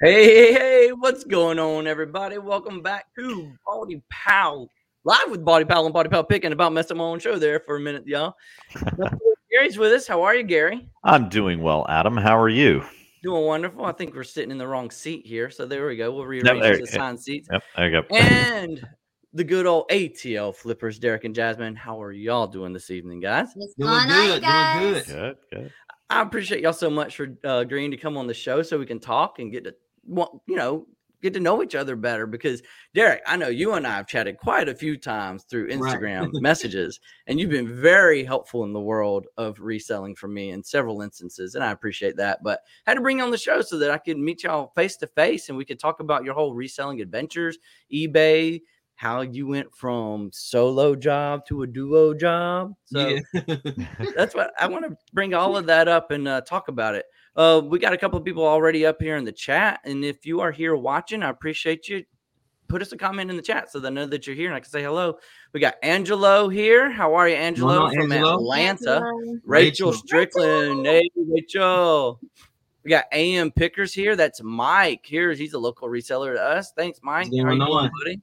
Hey, hey, what's going on, everybody? Welcome back to Body Pal, live with Body Pal and Body Pal picking about messed up my own show there for a minute, y'all. Gary's with us. How are you, Gary? I'm doing well, Adam. How are you? Doing wonderful. I think we're sitting in the wrong seat here. So there we go. We'll rearrange there- the assigned seats. Yep, there you go. And the good old ATL flippers, Derek and Jasmine. How are y'all doing this evening, guys? What's Doing on, good, you doing good. Good, good. I appreciate y'all so much for uh, agreeing to come on the show so we can talk and get to, well, you know, get to know each other better. Because Derek, I know you and I have chatted quite a few times through Right. Instagram messages, and you've been very helpful in the world of reselling for me in several instances, and I appreciate that. But I had to bring you on the show so that I could meet y'all face to face and we could talk about your whole reselling adventures, eBay. How you went from solo job to a duo job. So yeah. that's what I want to bring all of that up and uh, talk about it. Uh, we got a couple of people already up here in the chat, and if you are here watching, I appreciate you. Put us a comment in the chat so they know that you're here and I can say hello. We got Angelo here. How are you, Angelo on, from Angelo? Atlanta? Angela. Rachel Rachel. Strickland. Hey, Rachel. We got AM Pickers here. That's Mike. Here, he's a local reseller to us. Thanks, Mike. What's How you going doing, on? buddy?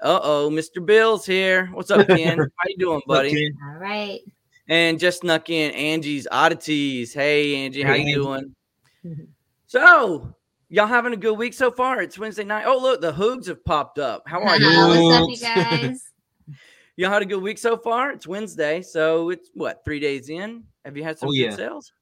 Uh oh, Mr. Bill's here. What's up, Ken? How you doing, buddy? Okay. All right. And just snuck in Angie's oddities. Hey Angie, how Hey, you doing? Mm-hmm. So y'all having a good week so far? It's Wednesday night. Oh look, the Hoogs have popped up. How are you? What's up, you guys? y'all had a good week so far? It's Wednesday, so it's what three days in. Have you had some Oh, good yeah. sales?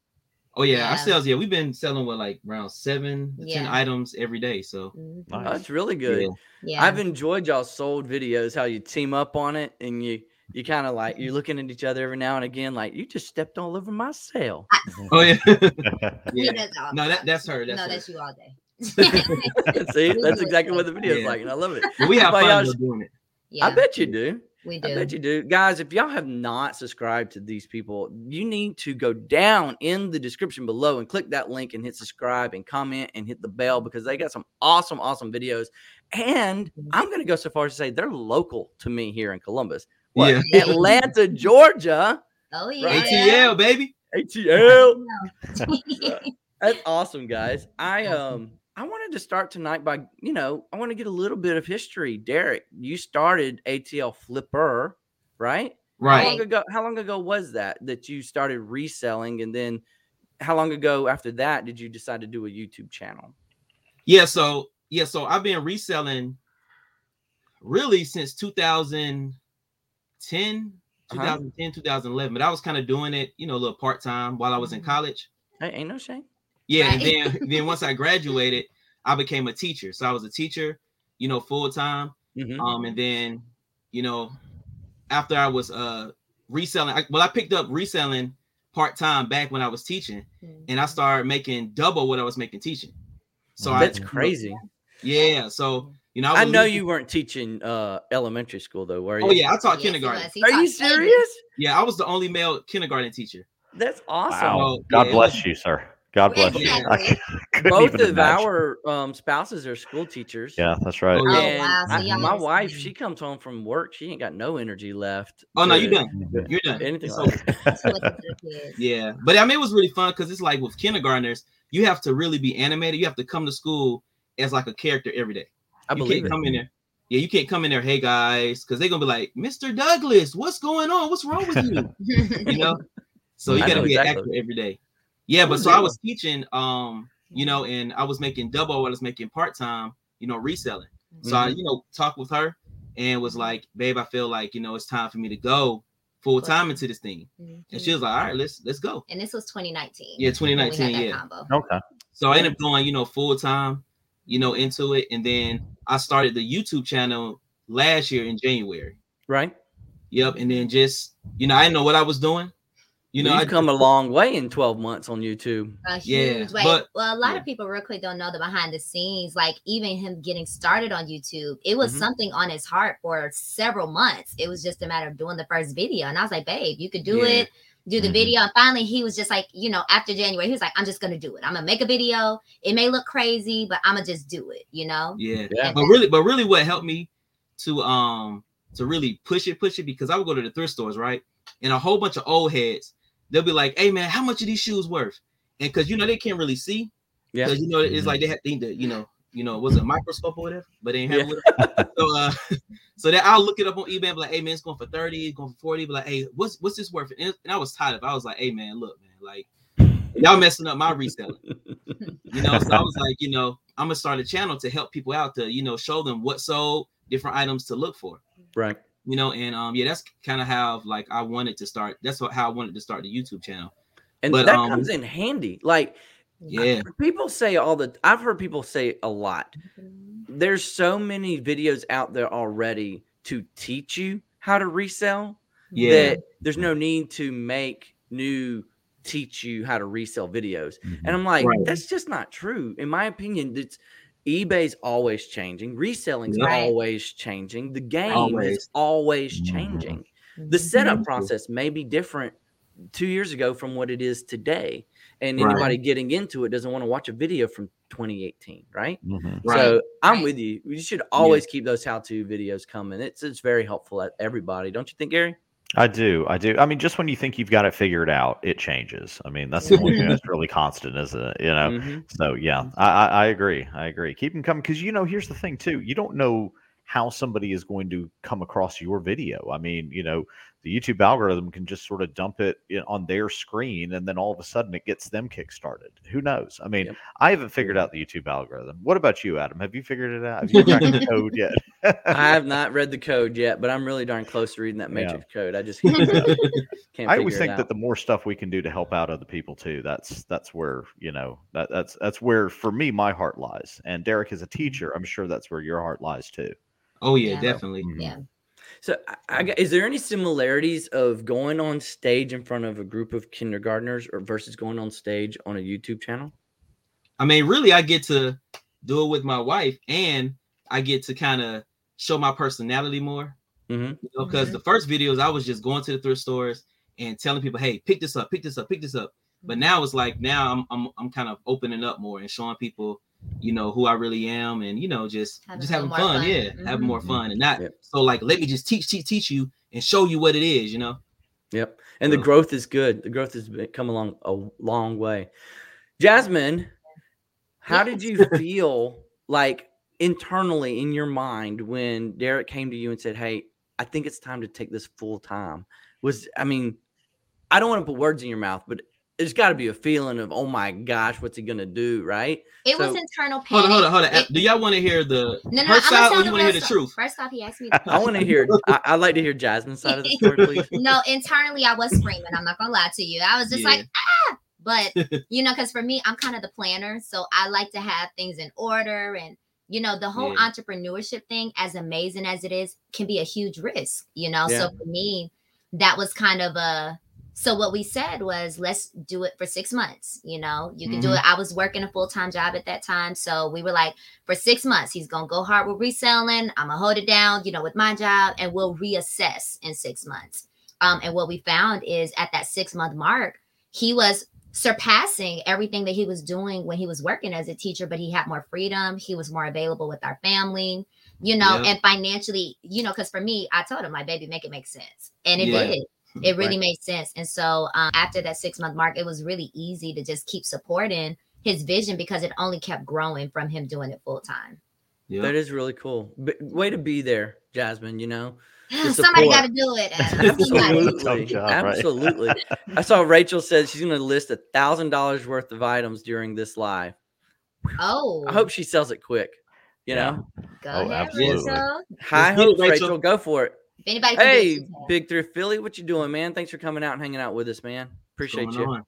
Oh yeah, our sales. Yeah, we've been selling with like around seven to ten items every day. So. Oh, that's really good. yeah. Yeah. I've enjoyed y'all sold videos, how you team up on it and you you kind of like you're looking at each other every now and again, like you just stepped all over my sale. Oh yeah. Yeah. No, that that's her. That's no, her. that's you all day. See, that's exactly what the video is Yeah. like, and I love it. We have But fun y'all though sh- doing it. yeah, I bet you do. we do. I bet you do. Guys, if y'all have not subscribed to these people, you need to go down in the description below and click that link and hit subscribe and comment and hit the bell because they got some awesome, awesome videos. And Mhm. I'm going to go so far as to say they're local to me here in Columbus. What? Yeah. Atlanta, Georgia. Oh yeah. Right. ATL baby. ATL. That's awesome, guys. I um I wanted to start tonight by you know I want to get a little bit of history. Derek, you started ATL Flipper, right? Right. How long Right. ago? How long ago was that that you started reselling, and then how long ago after that did you decide to do a YouTube channel? Yeah. So yeah. So I've been reselling really since 2010, Uh-huh. 2010, 2011. But I was kind of doing it, you know, a little part time while I was in Mhm. college. Hey, ain't no shame. Yeah, and then then once I graduated, I became a teacher. So I was a teacher, you know, full time. Mhm. Um, and then, you know, after I was uh reselling, I, well, I picked up reselling part time back when I was teaching, and I started making double what I was making teaching. So I, That's crazy. yeah. So you know, I would know leave- you weren't teaching uh elementary school though, were you? Oh yeah, I taught Yes, kindergarten. was. He Are taught you babies. serious? Yeah, I was the only male kindergarten teacher. That's awesome. Wow. So, God yeah, bless you, sir. God Yeah, bless you. yeah. I c- couldn't Both of imagine. our um, spouses are school teachers. Yeah, that's right. Oh, yeah. And wow, so I- y'all my wife, she comes home from work. She ain't got no energy left. Oh no, to you done. You're done. Anything So- like that. Listen to the kids. Yeah, but I mean, it was really fun because it's like with kindergartners, you have to really be animated. You have to come to school as like a character every day. I you believe can't it. come in there. Yeah, you can't come in there. Hey guys, because they're gonna be like, Mr. Douglas, what's going on? What's wrong with you? you know. So you gotta know be an actor every day. Yeah, but so I was teaching, um, you know, and I was making double what I was making part time, you know, reselling. So I, Mhm. you know, talked with her and was like, babe, I feel like you know it's time for me to go full time into this thing. And she was like, all right, let's let's go. and this was 2019. Yeah, when we had 2019. Yeah. combo. Okay. So I ended up going, you know, full time, you know, into it, and then I started the YouTube channel last year in January. right? Yep, and then just, you know, I didn't know what I was doing. You know, You've I come a long way in 12 months on YouTube. A Yeah, huge way. but- well, a lot yeah. of people real quick don't know the behind the scenes. Like even him getting started on YouTube, it was Mhm. something on his heart for several months. It was just a matter of doing the first video. And I was like, babe, you could do Yeah. it. Do the Mhm. video. And finally he was just like, you know, after January, he was like, I'm just gonna do it. I'm gonna make a video. It may look crazy, but I'm gonna just do it, you know? yeah. Yeah. But really, but really, what helped me to um to really push it, push it, because I would go to the thrift stores, right, and a whole bunch of old heads, they'll be like, "Hey man, how much are these shoes worth?" And because you know they can't really see, Yeah. Because you know, it's Mhm. like they have to, you know, you know, was it a microscope or whatever, but they didn't have it. So uh so that I'll look it up on eBay and be like, hey man, it's going for 30, going for 40. Be like, hey, what's what's this worth? And, and I was tired of it. I was like, hey man, look, man, like y'all messing up my reselling. You know, so I was like, you know, I'm gonna start a channel to help people out to, you know, show them what sold, different items to look for. Right. You know, and um, yeah, that's kind of how like I wanted to start. That's what how I wanted to start the YouTube channel. And But, that um, comes in handy. Like Yeah, people say all the I've heard people say a lot. Mm-hmm. There's so many videos out there already to teach you how to resell yeah, that there's no need to make new teach you how to resell videos. And mm-hmm. I'm like, Right. that's just not true. In my opinion, it's eBay's always changing, reselling's Right. always changing, the game is Always. always Mhm. changing. The mm-hmm. setup process may be different two years ago from what it is today. And Right. anybody getting into it doesn't want to watch a video from 2018, right? Mhm. Right. So I'm with you. You should always keep those how-to videos coming. It's it's very helpful at everybody, don't you think, Gary? I do. I do. I mean, just when you think you've got it figured out, it changes. I mean, that's the only thing that's really constant, isn't it? You know. Mhm. So yeah, I, I, I agree. I agree. Keep them coming because you know here's the thing too. You don't know how somebody is going to come across your video. I mean, you know, the YouTube algorithm can just sort of dump it in, on their screen, and then all of a sudden it gets them kickstarted. Who knows? I mean, Yep. I haven't figured out the YouTube algorithm. What about you, Adam? Have you figured it out? Have you cracked the code yet? I have not read the code yet, but I'm really darn close to reading that Yeah. matrix code. I just can't figure I always it think out. that the more stuff we can do to help out other people too, that's that's where you know that that's that's where for me my heart lies. And Derek is a teacher. I'm sure that's where your heart lies too. oh yeah, Yeah. definitely. Mhm. Yeah. So, I, I got- is there any similarities of going on stage in front of a group of kindergartners or versus going on stage on a YouTube channel? I mean, really, I get to do it with my wife, and I get to kind of show my personality more. Mhm. You know, because the first videos I was just going to the thrift stores and telling people, "Hey, pick this up, pick this up, pick this up." But now it's like now I'm I'm I'm kind of opening up more and showing people, you know, who I really am, and you know, just Having just having fun, fun. yeah, Mhm. having more fun, and not Yep. so like let me just teach, teach, teach you and show you what it is, you know. Yep. And the growth is good. The growth has been- come along a long way. Jasmine, how did you feel like internally in your mind when Derek came to you and said, Hey, I think it's time to take this full time? Was, I mean, I don't want to put words in your mouth, but there's got to be a feeling of, oh my gosh, what's he going to do? Right. It was internal panic. Hold on, hold on, hold on. It- Do y'all want to hear the no, no, her I'm side gonna or you want to hear the truth? First off, he asked me. I want to hear, I, I'd like to hear Jasmine's side of the story, please. no, internally I was screaming. I'm not gonna lie to you. I was just Yeah. like, ah. But you know, because for me, I'm kind of the planner, so I like to have things in order, and you know, the whole Yeah. entrepreneurship thing, as amazing as it is, can be a huge risk. You know, Yeah. so for me, that was kind of a. So what we said was, let's do it for six months. You know, you can do Mhm. it. I was working a full time job at that time, so we were like, for six months, he's gonna go hard with reselling. I'm gonna hold it down, you know, with my job, and we'll reassess in six months. Um, and what we found is at that six month mark, he was surpassing everything that he was doing when he was working as a teacher, but he had more freedom. He was more available with our family, you know, Yeah. and financially, you know, because for me, I told him, my baby, make it make sense. And it Yeah. did. It really Right. made sense. And so um, after that six month mark, it was really easy to just keep supporting his vision because it only kept growing from him doing it full time. Yeah. That is really cool. But way to be there, Jasmine, you know? Somebody got to do it. Adam. Somebody. Absolutely. Right? Absolutely. I saw Rachel said she's going to list a thousand dollars worth of items during this live. Oh, I hope she sells it quick. You Yeah. know, go Oh, ahead, absolutely. Rachel. high it, hopes, Rachel. Rachel. Go for it. If anybody can Hey. Big Thrift Philly, what you doing, man? Thanks for coming out and hanging out with us, man. Appreciate you.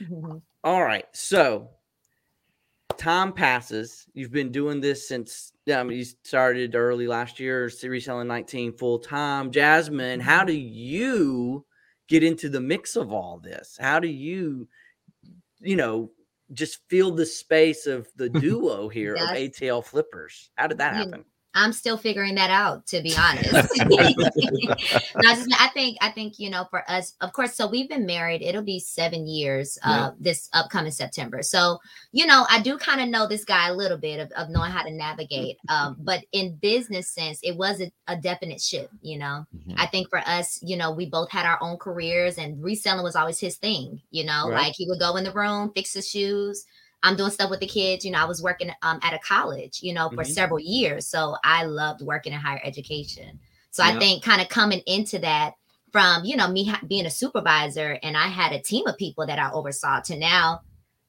All right, so time passes. You've been doing this since yeah, I mean, you started early last year, reselling 19 full time. Jasmine, how mm-hmm. do you get into the mix of all this? How do you, you know, just feel the space of the duo here of ATL flippers? How did that You- happen? I'm still figuring that out, to be honest. no, just I think I think you know for us, of course. So we've been married. It'll be seven years uh, this upcoming September. So you know, I do kind of know this guy a little bit of, of knowing how to navigate. Um, but in business sense, it was a, a definite shift. You know, Mhm. I think for us, you know, we both had our own careers, and reselling was always his thing. You know, Right. like he would go in the room, fix his shoes. I'm doing stuff with the kids. You know, I was working um, at a college, you know, for Mhm. several years. So I loved working in higher education. So. I think kind of coming into that from, you know, me ha- being a supervisor and I had a team of people that I oversaw to now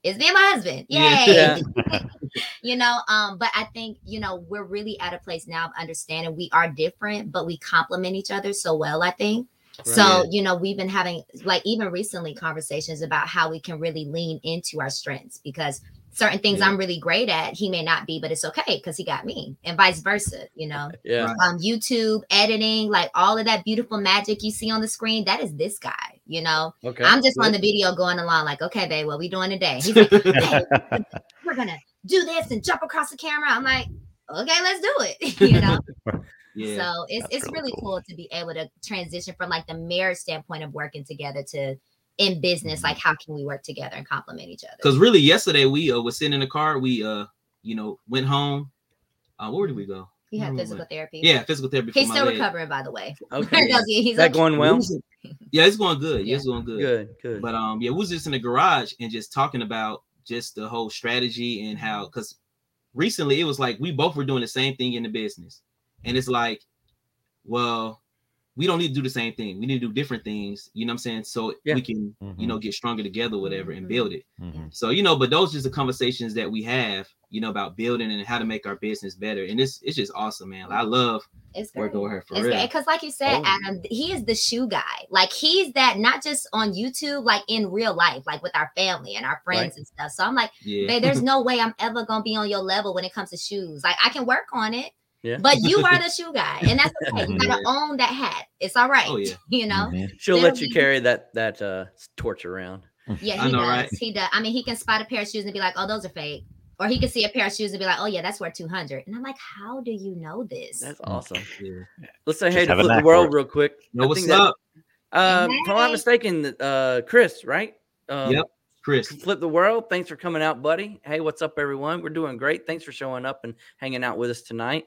it's me and my husband. Yay. Yeah. you know, um, but I think, you know, we're really at a place now of understanding we are different, but we complement each other so well, I think. So, you know, we've been having like even recently conversations about how we can really lean into our strengths because certain things Yeah. I'm really great at, he may not be, but it's okay because he got me, and vice versa, you know. Yeah. Um, YouTube, editing, like all of that beautiful magic you see on the screen, that is this guy, you know. Okay. I'm just on the video going along, like, okay, babe, what we doing today? He's like, "Hey, we're gonna do this and jump across the camera. I'm like, okay, let's do it, you know. Yeah. So it's it's really really cool. cool. to be able to transition from like the marriage standpoint of working together to in business, Mm-hmm. like how can we work together and complement each other? Because really, yesterday we uh, was sitting in the car. We uh, you know, went home. Uh, where did we go? He had physical therapy. Yeah, physical therapy. He's still leg. recovering, by the way. Okay. He's Is that okay. going well? Yeah, it's going good. Yeah, Yeah. it's going good. Good. Good. But um, yeah, we was just in the garage and just talking about just the whole strategy and how because recently it was like we both were doing the same thing in the business, and it's like, well, we don't need to do the same thing. We need to do different things. You know what I'm saying? So Yeah. we can, you Mhm. know, get stronger together, whatever, and Mhm. build it. Mhm. So you know, but those are just the conversations that we have, you know, about building and how to make our business better. And it's it's just awesome, man. I love It's working with her for It's real. because, like you said, Oh. Adam, he is the shoe guy. Like he's that not just on YouTube, like in real life, like with our family and our friends Right. and stuff. So I'm like, Yeah. babe, there's no way I'm ever gonna be on your level when it comes to shoes. Like I can work on it, Yeah. but you are the shoe guy, and that's okay. You gotta own that hat. It's all right. Oh, yeah. You know. Mhm. She'll let you literally- carry that that uh torch around. Yeah, I he know, does. right? He does. I mean, he can spot a pair of shoes and be like, "Oh, those are fake," or he can see a pair of shoes and be like, "Oh, yeah, that's worth 200." And I'm like, "How do you know this?" That's awesome. yeah. Let's say Just hey to flip the world real quick. No, I what's think that- up, Uh, if I'm not mistaken, uh, Chris, right? Um, Yep. Chris? Flip the world. Thanks for coming out, buddy. Hey, what's up, everyone? We're doing great. Thanks for showing up and hanging out with us tonight.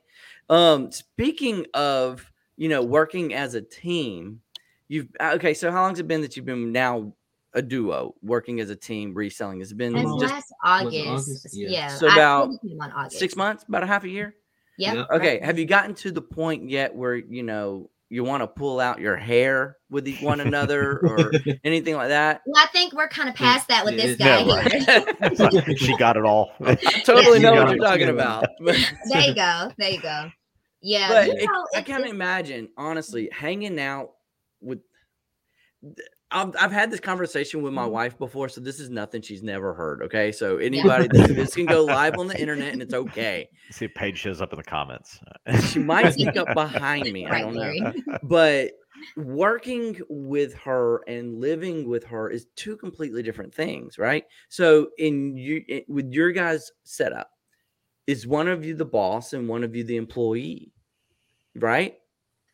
Um, speaking of, you know, working as a team, you've uh, okay. So, how long's it been that you've been now a duo working as a team reselling? Has it been Since Um, just last August, August? yeah. Yeah. So I about think it came on August. six months, about a half a year? Yeah. Yep. Okay. right. Have you gotten to the point yet where you know you want to pull out your hair with one another or anything like that? Well, I think we're kind of past that with this guy yeah, right. She got it all. I totally You know what you're talking about. There you go. There you go. Yeah. but you it- I can't imagine, honestly, hanging out with. I've, I've had this conversation with my Mhm. wife before, so this is nothing she's never heard. Okay, so anybody this, this can go live on the internet and it's okay. See if Paige shows up in the comments. She might sneak up behind me. I don't know. But working with her and living with her is two completely different things right so in you i- with your guys setup is one of you the boss and one of you the employee right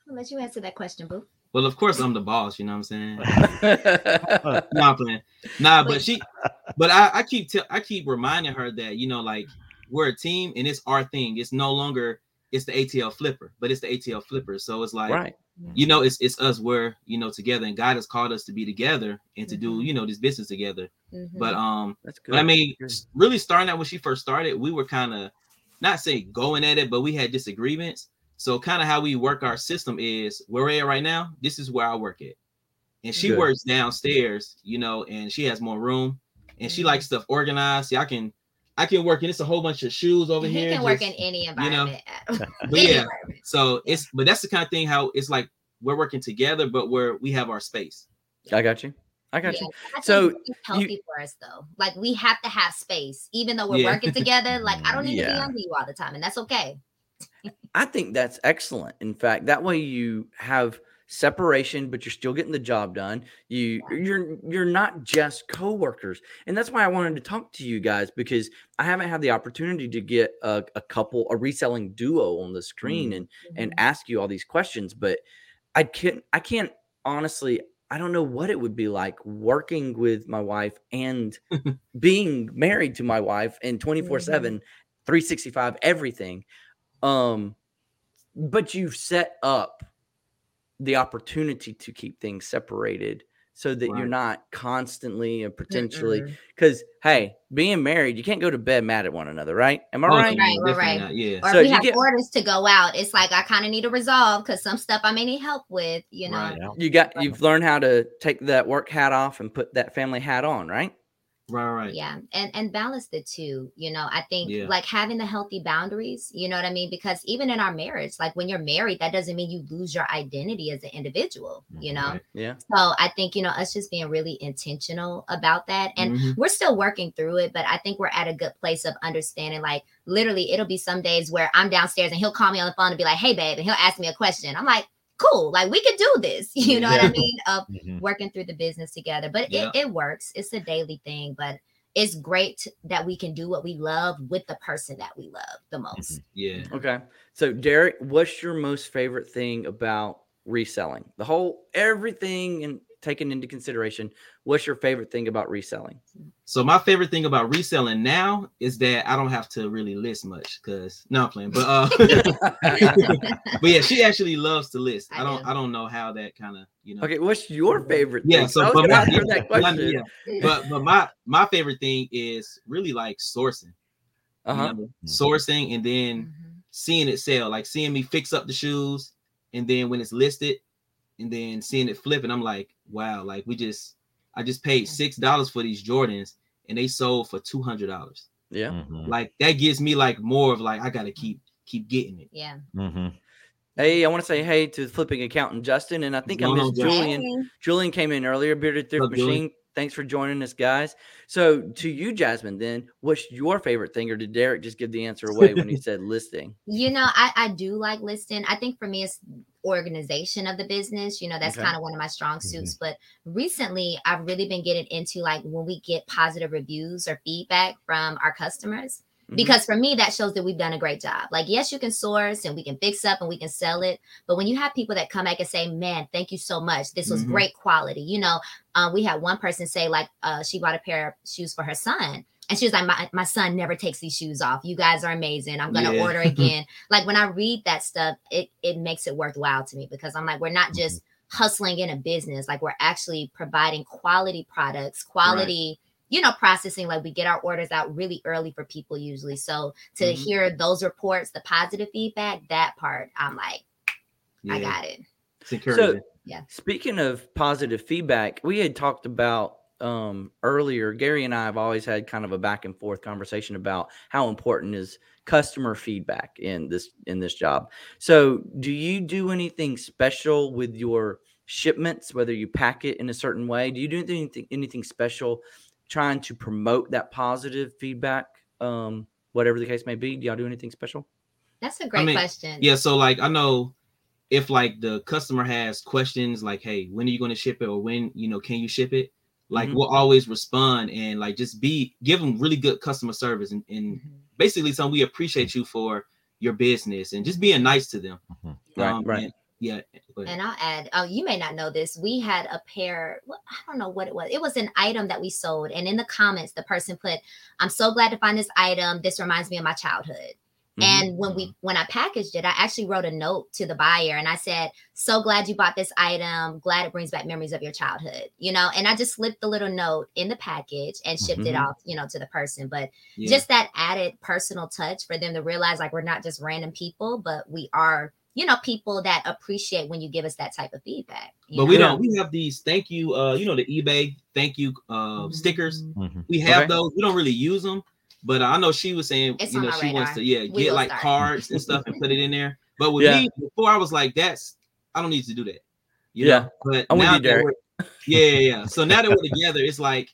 I'll let you answer that question, boo. Well, of course I'm the boss. You know what I'm saying? nah, I'm playing. Nah, but she, but I, I keep, te- I keep reminding her that you know, like we're a team and it's our thing. It's no longer it's the ATL flipper, but it's the ATL flipper. So it's like, right you know, it's it's us. We're you know together, and God has called us to be together and to do Mhm. you know this business together. Mhm. But um, that's good but I mean, really starting out when she first started, we were kind of not say going at it, but we had disagreements. So kind of how we work our system is where we're at right now. This is where I work at, and she Good. works downstairs, you know, and she has more room, and she likes mm-hmm. stuff organized. See, I can, I can work, in. it's a whole bunch of shoes over he here. You can work just- in any know, environment. but Any yeah, environment. so it's but that's the kind of thing how it's like we're working together, but where we have our space. i got you i got Yeah, you I So, it's healthy for us though. Like we have to have space, even though we're Yeah. working together. Like I don't need to be Yeah. under you all the time, and that's okay. i think that's excellent. In fact that way you have separation but you're still getting the job done. You you're you're not just coworkers. And that's why i wanted to talk to you guys because i haven't had the opportunity to get a, a couple a reselling duo on the screen Mm. and and Mhm. ask you all these questions but i can't i can't honestly i don't know what it would be like working with my wife and being married to my wife and 24 7 365 everything. Um but you've set up the opportunity to keep things separated so that you're not constantly and potentially because hey, being married, you can't go to bed mad at one another, right? Am I right? Right, right, definitely right. not, Yeah. Or So if we have get- orders to go out, it's like I kind of need to resolve because some stuff I may need help with, you know. Right. You got you've learned how to take that work hat off and put that family hat on, right? Right, right. Yeah, and and balance the two. You know, I think Yeah. like having the healthy boundaries. You know what I mean? Because even in our marriage, like when you're married, that doesn't mean you lose your identity as an individual. You know, Right. Yeah. so I think you know us just being really intentional about that, and Mhm. we're still working through it, but I think we're at a good place of understanding. Like literally, it'll be some days where I'm downstairs and he'll call me on the phone and be like, "Hey, babe," and he'll ask me a question. I'm like, "Cool, like we could do this." You know what I mean? Of Mhm. working through the business together. But Yeah. it, it works. It's a daily thing, but it's great that we can do what we love with the person that we love the most. Yeah. Okay. So Derek, what's your most favorite thing about reselling? The whole everything and taken into consideration, what's your favorite thing about reselling? So my favorite thing about reselling now is that I don't have to really list much because no I'm playing. But uh but yeah, she actually loves to list. I, I don't do. I don't know how that kind of you know Okay, what's your favorite Yeah, thing? so but my, yeah, that my- yeah. but but my my favorite thing is really like sourcing. Uh-huh. know, sourcing and then Mhm. seeing it sell, like seeing me fix up the shoes, and then when it's listed, and then seeing it flip, and I'm like, wow, like we just, I just paid six dollars for these Jordans, and they sold for two hundred dollars. Yeah. Mhm. Like that gives me like more of like I gotta keep keep getting it. Yeah. Mhm. Hey, I want to say hey to the flipping accountant Justin, and I think I going missed on, Julian. Hey. Julian came in earlier, Bearded Thrift What's up, Julian? Machine. Thanks for joining us, guys. So, to you, Jasmine, then, what's your favorite thing, or did Derek just give the answer away when he said listing? You know, I, I do like listing. I think for me, it's organization of the business. You know, that's Okay. kind of one of my strong suits. But recently, I've really been getting into like when we get positive reviews or feedback from our customers. Mhm. Because for me, that shows that we've done a great job. Like, yes, you can source and we can fix up and we can sell it. But when you have people that come back and say, man, thank you so much. This was Mhm. great quality. You know, uh, we had one person say, like, uh, she bought a pair of shoes for her son. And she was like, my, my son never takes these shoes off. You guys are amazing. I'm going to Yeah. order again. like, when I read that stuff, it, it makes it worthwhile to me because I'm like, we're not just hustling in a business. Like, we're actually providing quality products, quality you know, processing like we get our orders out really early for people usually. So to Mhm. hear those reports, the positive feedback, that part, I'm like, I got it. It's encouraging. Speaking of positive feedback, we had talked about um, earlier. Gary and I have always had kind of a back and forth conversation about how important is customer feedback in this in this job. So, do you do anything special with your shipments? Whether you pack it in a certain way, do you do anything anything special trying to promote that positive feedback? Um, whatever the case may be, do y'all do anything special? That's a great mean, question. Yeah, so like I know if like the customer has questions like, hey, when are you going to ship it, or when you know, can you ship it? Like Mhm. we'll always respond and like just be give them really good customer service and, and Mhm. basically some we appreciate you for your business and just being nice to them. Mhm. Right, right. and- yeah. go. And I'll add, oh, you may not know this. We had a pair, well, I don't know what it was. It was an item that we sold. And in the comments, the person put, I'm so glad to find this item. This reminds me of my childhood. Mhm. And when we when I packaged it, I actually wrote a note to the buyer and I said, "So glad you bought this item. Glad it brings back memories of your childhood." You know, and I just slipped the little note in the package and shipped it Mhm. off, you know, to the person. But Yeah. just that added personal touch for them to realize like we're not just random people, but we are, you know, people that appreciate when you give us that type of feedback. you but we don't we have these thank you uh you know the eBay thank you uh stickers. Mhm. We have Okay. those. We don't really use them, but I know she was saying It's you know my she wants to yeah We get like start. cards and stuff and put it in there. But with Yeah. me before I was like that's I don't need to do that. You Yeah. know, but I'm with now you, that Derek. we're- yeah, yeah, yeah. So now that we're together, it's like,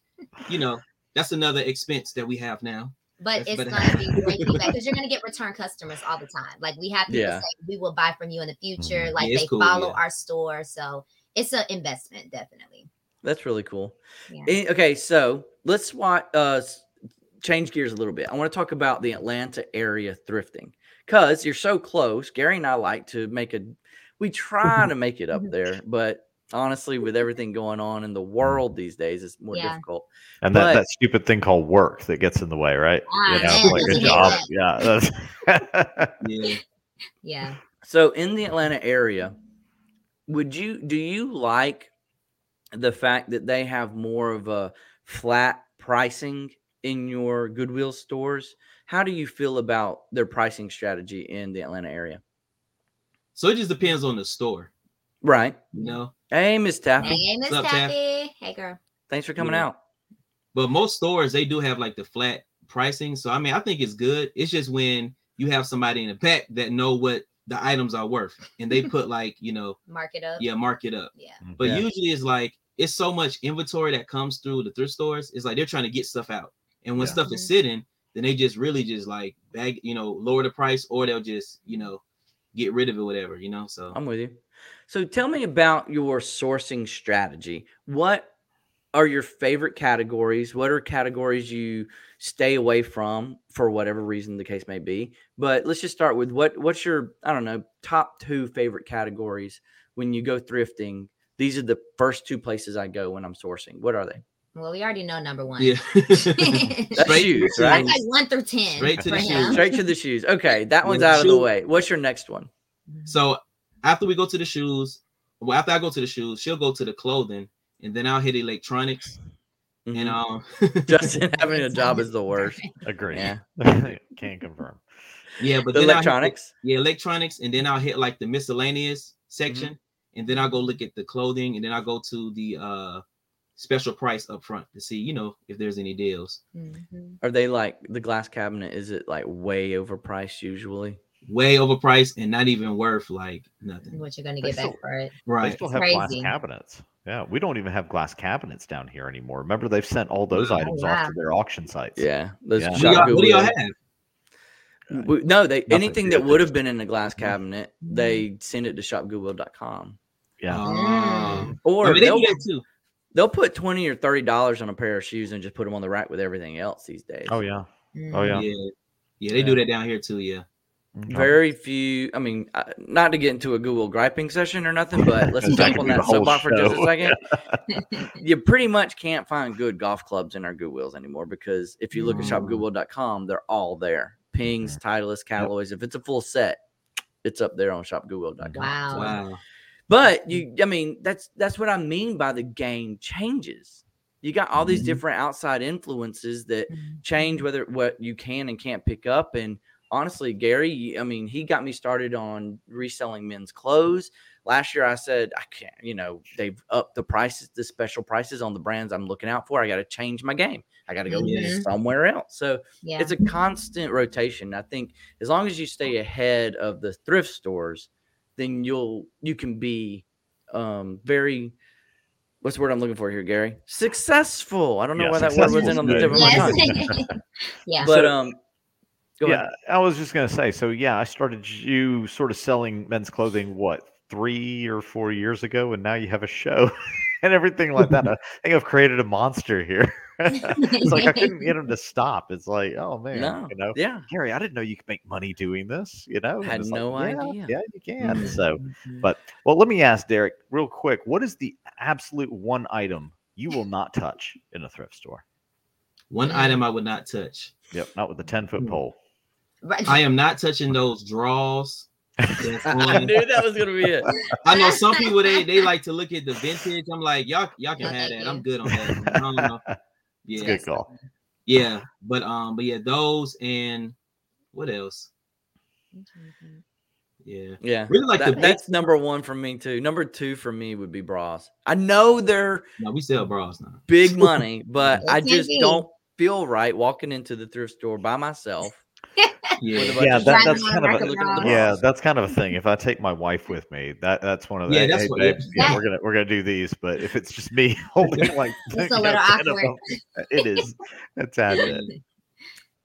you know, that's another expense that we have now. But That's it's better. gonna be great feedback because you're gonna get return customers all the time. Like we have people Yeah. say we will buy from you in the future. Mhm. Like Yeah, they cool, follow yeah. our store, so it's an investment, definitely. That's really cool. Yeah. Eh, Okay, so let's watch. uh, s- change gears a little bit. I want to talk about the Atlanta area thrifting because you're so close. Gary and I like to make a, we try to make it up there, but honestly, with everything going on in the world these days, it's more Yeah. difficult. And that, But- that stupid thing called work that gets in the way, right? Ah, you know, man, like I a hate job. Yeah. Yeah. Yeah. So in the Atlanta area, would you do you like the fact that they have more of a flat pricing in your Goodwill stores. How do you feel about their pricing strategy in the Atlanta area? So it just depends on the store, Right. you know. Hey, Miss Taffy. Hey, Miss What's up, Taff? Taffy. Hey, girl. Thanks for coming Yeah. out. But most stores they do have like the flat pricing. So I mean, I think it's good. It's just when you have somebody in the back that know what the items are worth, and they put like you know, Mark it up. yeah, mark it up. Yeah. But Yeah. usually it's like it's so much inventory that comes through the thrift stores. It's like they're trying to get stuff out, and when Yeah. stuff is sitting, then they just really just like bag, you know, lower the price, or they'll just you know get rid of it, whatever, you know. So I'm with you. So tell me about your sourcing strategy. What are your favorite categories? What are categories you stay away from for whatever reason the case may be? But let's just start with what what's your I don't know top two favorite categories when you go thrifting. These are the first two places I go when I'm sourcing. What are they? Well, we already know number one. yeah, That's Straight- shoes, I right? like one through ten. Straight to the him. shoes. Straight to the shoes. Okay, that one's out of the way. What's your next one? So after we go to the shoes, well, after I go to the shoes, she'll go to the clothing, and then I'll hit electronics. And Mhm. um, Justin having a job is the worst. Agree. Yeah. Can't confirm. yeah, but The then I'll hit electronics. yeah, electronics, and then I'll hit like the miscellaneous section, and then I'll go look at the clothing, and then I'll go to the uh special price up front to see, you know, if there's any deals. Mhm. Are they like the glass cabinet? Is it like way overpriced usually? Way overpriced and not even worth like nothing. What you're gonna They get back for it? Right. They Right. still have glass cabinets. Yeah, we don't even have glass cabinets down here anymore. Remember, they've sent all those Oh, items off to their auction sites. Yeah, those Yeah. What do shop y'all, what do y'all have? W- No, they Nothing anything that would have been in a glass Mhm. cabinet, they send it to shopgoodwill.com. Yeah. Um, Or I mean, they they'll, do that too. They'll put 20 or 30 dollars on a pair of shoes and just put them on the rack with everything else these days. Oh yeah. Oh, Mhm. yeah. Yeah. yeah, they do that down here too. Yeah. Okay. Very few. I mean, uh, not to get into a Google griping session or nothing, but let's That jump on that whole soapbox for just a second. you pretty much can't find good golf clubs in our Goodwills anymore because if you look at Mm. shopgoodwill.com, they're all there. Pings, Titleist, Callaway's. If it's a full set, it's up there on shopgoodwill.com. Wow. Wow. But you, I mean, that's that's what I mean by the game changes. You got all these Mhm. different outside influences that Mhm. change whether what you can and can't pick up. And honestly, Gary, I mean, he got me started on reselling men's clothes. Last year, I said I can't. You know, they've upped the prices, the special prices on the brands I'm looking out for. I got to change my game. I got to go Mhm. somewhere else. So Yeah. it's a constant rotation. I think as long as you stay ahead of the thrift stores, then you'll you can be um very what's the word I'm looking for here, Gary? Successful. I don't know Yeah, why that word was in on the is tip of my Yes. tongue. yeah. But um go yeah, ahead. I was just gonna say. So yeah, I started you sort of selling men's clothing what three or four years ago, and now you have a show and everything like that. I think I've created a monster here. it's like I couldn't get him to stop. It's like, oh man, No. you know, Yeah. Gary, I didn't know you could make money doing this. You know, And Had it's like, no yeah, idea. Yeah, you can. So, but well, let me ask Derek real quick. What is the absolute one item you will not touch in a thrift store? One item I would not touch. Yep, not with the ten foot Hmm. pole. Right. I am not touching those draws. I knew that was gonna be it. I know some people they they like to look at the vintage. I'm like, y'all y'all can have that. I'm good on that. I don't know. It's Yeah, good call. yeah, but um, but yeah, those and what else? Yeah, Yeah. really like That- the that's number one for me too. Number two for me would be bras. I know they're no, we sell bras now. big money, but I just don't feel right walking into the thrift store by myself. Yeah, With a bunch Yeah, that, that's kind of a a, record bra. yeah, that's kind of a thing. If I take my wife with me, that that's one of the Yeah, hey, that's hey, what- babe, yeah. yeah, we're gonna we're gonna do these. But if it's just me holding like It's a little awkward. them, uh, it is. That's how it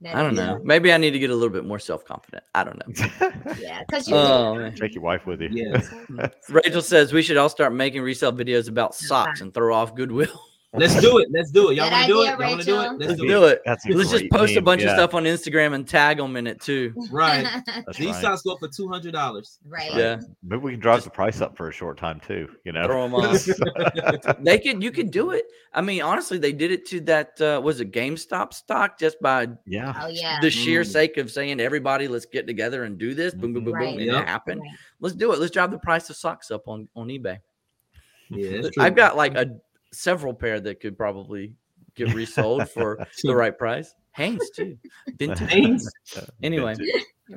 That I don't is- know. Maybe I need to get a little bit more self confident. I don't know. Yeah, because you. Oh. Take your wife with you. Yeah. Rachel says we should all start making resale videos about socks and throw off Goodwill. Let's do it. Let's do it. Y'all Good want to do it? Y'all want to do it? Let's Let's do do it. it. That's Let's just great post a meme, bunch of stuff on Instagram and tag them in it too. Right. That's These right. socks go for two hundred dollars. right. Yeah, Maybe we can drive the price up for a short time too. You know, throw them on. they could. You could do it. I mean, honestly, they did it to that. Uh, was it GameStop stock just by yeah. Oh yeah. the sheer Mm. sake of saying everybody, let's get together and do this. Boom, boom, boom, Right. boom, Yep. it happened. Right. Let's do it. Let's drive the price of socks up on on eBay. Yeah. I've got like a several pair that could probably get resold for the right price. Hanes too. Vintage. Hanes? Anyway.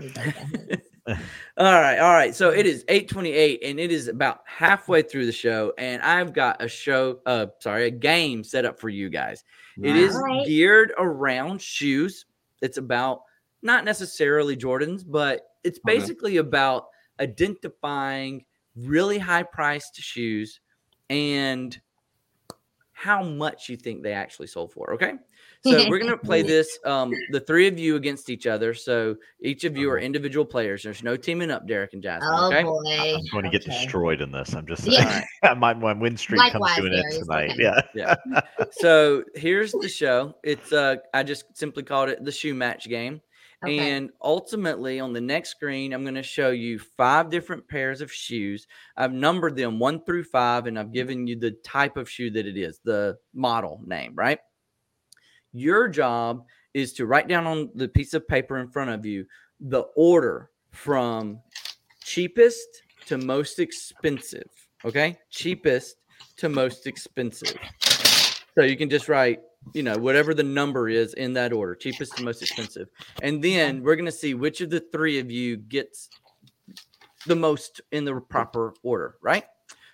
All right, all right. So it is 828 and it is about halfway through the show and I've got a show uh sorry, a game set up for you guys. It is Alright. geared around shoes. It's about not necessarily Jordans, but it's Okay. basically about identifying really high priced shoes and how much you think they actually sold for. Okay. So we're gonna play this um the three of you against each other. So each of you are individual players. There's no teaming up, Derek and Jasmine. Oh okay. boy. I'm going to get Okay. destroyed in this. I'm just Yeah. saying. my, my win streak Likewise, comes to an end tonight. okay. Yeah. So here's the show. It's uh I just simply called it the shoe match game. Okay. And ultimately, on the next screen, I'm going to show you five different pairs of shoes. I've numbered them one through five, and I've mm-hmm. given you the type of shoe that it is, the model name, right? Your job is to write down on the piece of paper in front of you the order from cheapest to most expensive. Okay. Cheapest to most expensive. So you can just write, you know, whatever the number is in that order, cheapest to most expensive. And then we're going to see which of the three of you gets the most in the proper order, right?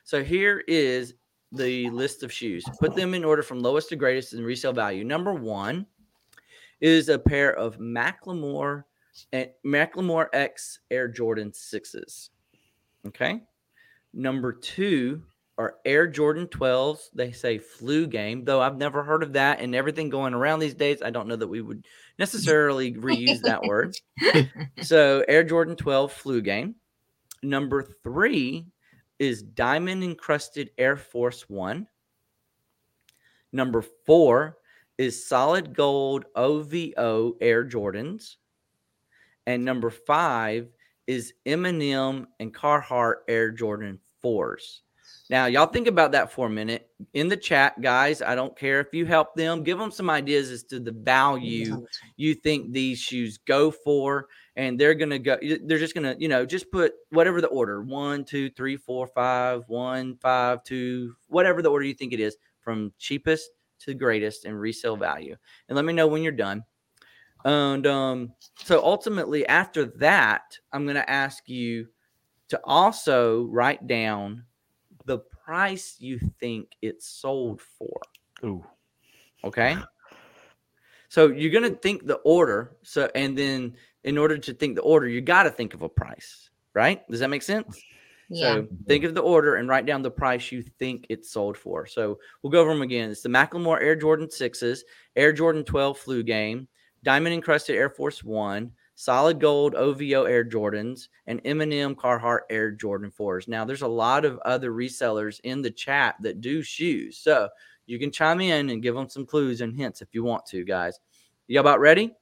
So here is the list of shoes. Put them in order from lowest to greatest in resale value. Number one is a pair of Macklemore and Macklemore X Air Jordan sixes. Okay. Number two are Air Jordan 12s. They say flu game, though I've never heard of that. And everything going around these days, I don't know that we would necessarily reuse that word. So Air Jordan 12 flu game. Number three is diamond encrusted Air Force One. Number four is solid gold OVO Air Jordans. And number five is Eminem and Carhartt Air Jordan 4s. Now, y'all think about that for a minute. In the chat, guys, I don't care if you help them, give them some ideas as to the value you think these shoes go for. And they're going to go, they're just going to, you know, just put whatever the order one, two, three, four, five, one, five, two, whatever the order you think it is from cheapest to greatest in resale value. And let me know when you're done. And um, so ultimately, after that, I'm going to ask you to also write down price you think it sold for. Ooh. Okay. So you're going to think the order. So, and then in order to think the order, you got to think of a price, right? Does that make sense? Yeah. So think of the order and write down the price you think it sold for. So we'll go over them again. It's the Macklemore Air Jordan 6s, Air Jordan 12 flu game, diamond encrusted Air Force One, solid gold OVO Air Jordans, and Eminem Carhartt Air Jordan 4s. Now, there's a lot of other resellers in the chat that do shoes. So you can chime in and give them some clues and hints if you want to, guys. You about ready?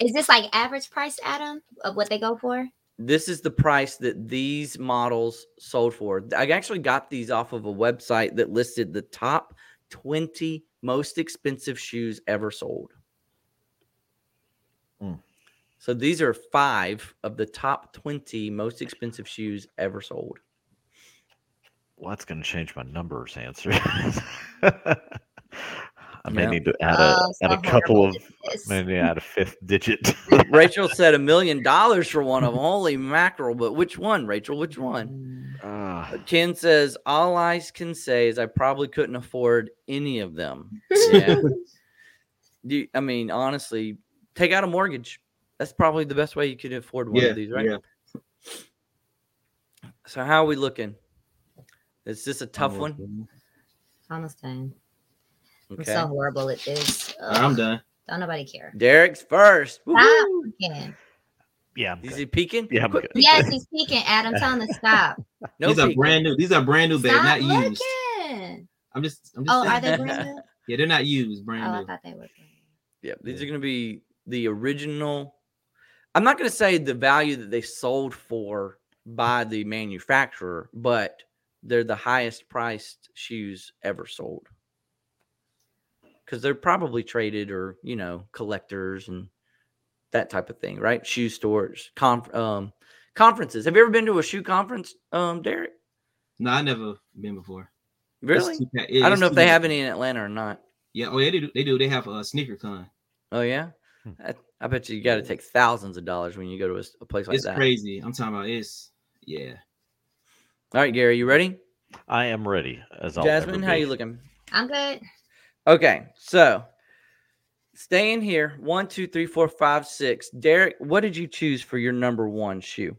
Is this like average price, Adam, of what they go for? this is the price that these models sold for. I actually got these off of a website that listed the top 20 most expensive shoes ever sold. So these are five of the top 20 most expensive shoes ever sold. Well, that's going to change my numbers answer. I may Yeah. need to add Oh, a add a couple of maybe add a fifth digit. Rachel said a million dollars for one of them. Holy mackerel. But which one, Rachel? Which one? Ah, Ken says, All I can say is I probably couldn't afford any of them. Yeah. Do you- I mean, honestly, take out a mortgage. That's probably the best way you could afford one Yeah, of these, right? yeah. So, how are we looking? Is this a tough oh, I'm one? looking. Almost done. I'm Okay. so horrible at this. All right, I'm done. don't nobody care. Derek's first. Ah, stop peeking. yeah, I'm Is good. he peeking? Yeah, I'm good. Yes, he's peeking. Adam, tell him to stop. No these are brand new. These are brand new, babe, Stop not looking. used. I'm just. I'm just Oh, are they brand new? Yeah, they're not used. Brand Oh, Brand I new. thought they were. brand Yeah, these are going to be the original. I'm not going to say the value that they sold for by the manufacturer, but they're the highest priced shoes ever sold. Because they're probably traded or, you know, collectors and that type of thing, right? Shoe stores, conf- um, conferences. Have you ever been to a shoe conference, um, Derek? No, I never been before. Really? Yeah, I don't know if they have any in Atlanta or not. Yeah, oh, yeah, they do. They do. They have a sneaker con. Oh yeah. I, I bet you you got to take thousands of dollars when you go to a place like it's that. crazy. I'm talking about it's yeah. All right, Gary, you ready? I am ready. As I'll Jasmine, how be. you looking? I'm good. Okay, so staying here. One, two, three, four, five, six. Derek, what did you choose for your number one shoe?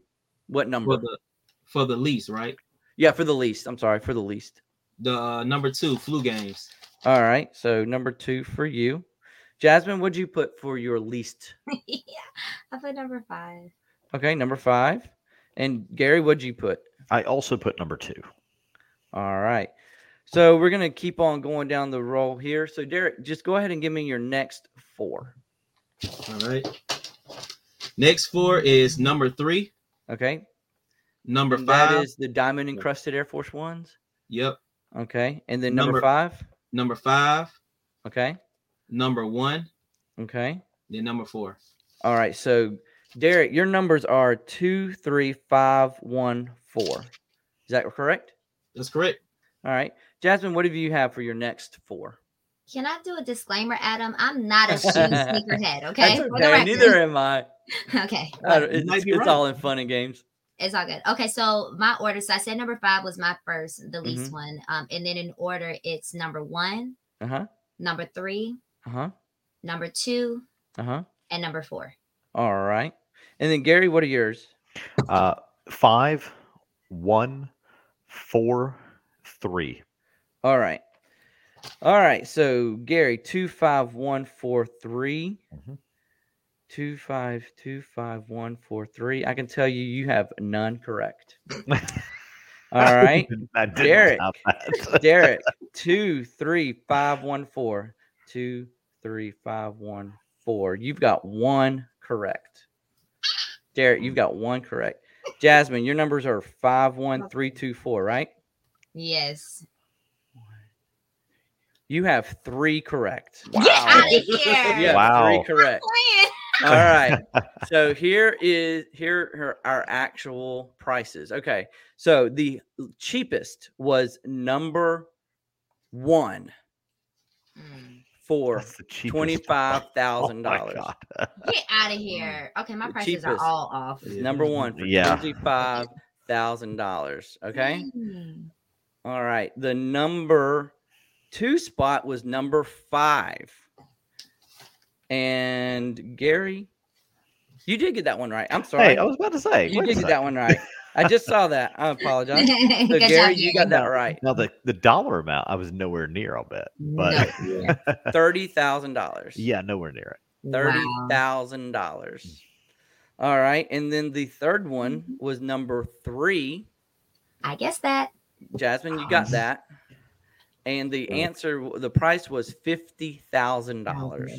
What number? For the for the least, right? yeah, for the least. I'm sorry, for the least. The uh, number two flu games. All right, so number two for you. Jasmine, what'd you put for your least? yeah, I put number five. Okay, number five. And Gary, what'd you put? I also put number two. All right. So we're gonna keep on going down the roll here. So Derek, just go ahead and give me your next four. All right. Next four is number three. Okay. Number And five. that is the diamond encrusted Air Force Ones. yep. Okay. And then number, Number- five. Number five. Okay. Number one. Okay. Then number four. All right. So Derek, your numbers are two, three, five, one, four. Is that correct? That's correct. All right. Jasmine, what do you have for your next four? Can I do a disclaimer, Adam? I'm not a shoe sneakerhead. Okay. That's okay. Neither am I. okay. I but it's it's right. all in fun and games. It's all good. Okay, so my order. So I said number five was my first, the least Mhm. one. Um, and then in order, it's number one, Uh huh. number three, Uh huh. number two, Uh huh. and number four. All right. And then Gary, what are yours? Uh, five, one, four, three. All right. All right. So Gary, two five one four three. Mhm. Two five two five one four three. I can tell you, you have none correct. All right, I didn't Derek. Derek, two three five one four. Two three five one four. You've got one correct. Derek, you've got one correct. Jasmine, your numbers are five one three two four, right? Yes. You have three correct. Get out of here. Yeah, Wow. three correct. All right. So here is here are our actual prices. Okay. So the cheapest was number one Mm. For That's the cheapest. twenty five thousand Oh my dollars. God. Get out of here. Okay, my The prices are all off. Yeah. Number one for Yeah. twenty five thousand dollars. Okay. Mm. All right. The number two spot was number five. And Gary, you did get that one right. I'm sorry. Hey, I was about to say. you did get that one right. I just saw that. I apologize. So Gary, you got that right. Now the the dollar amount, I was nowhere near. I'll bet, but No. Thirty thousand dollars. yeah, nowhere near it. Thirty Wow. dollars. Mm. All right. And then the third one mm-hmm. was number three. I guess that. Jasmine, you got that. And the answer, the price was fifty thousand dollars.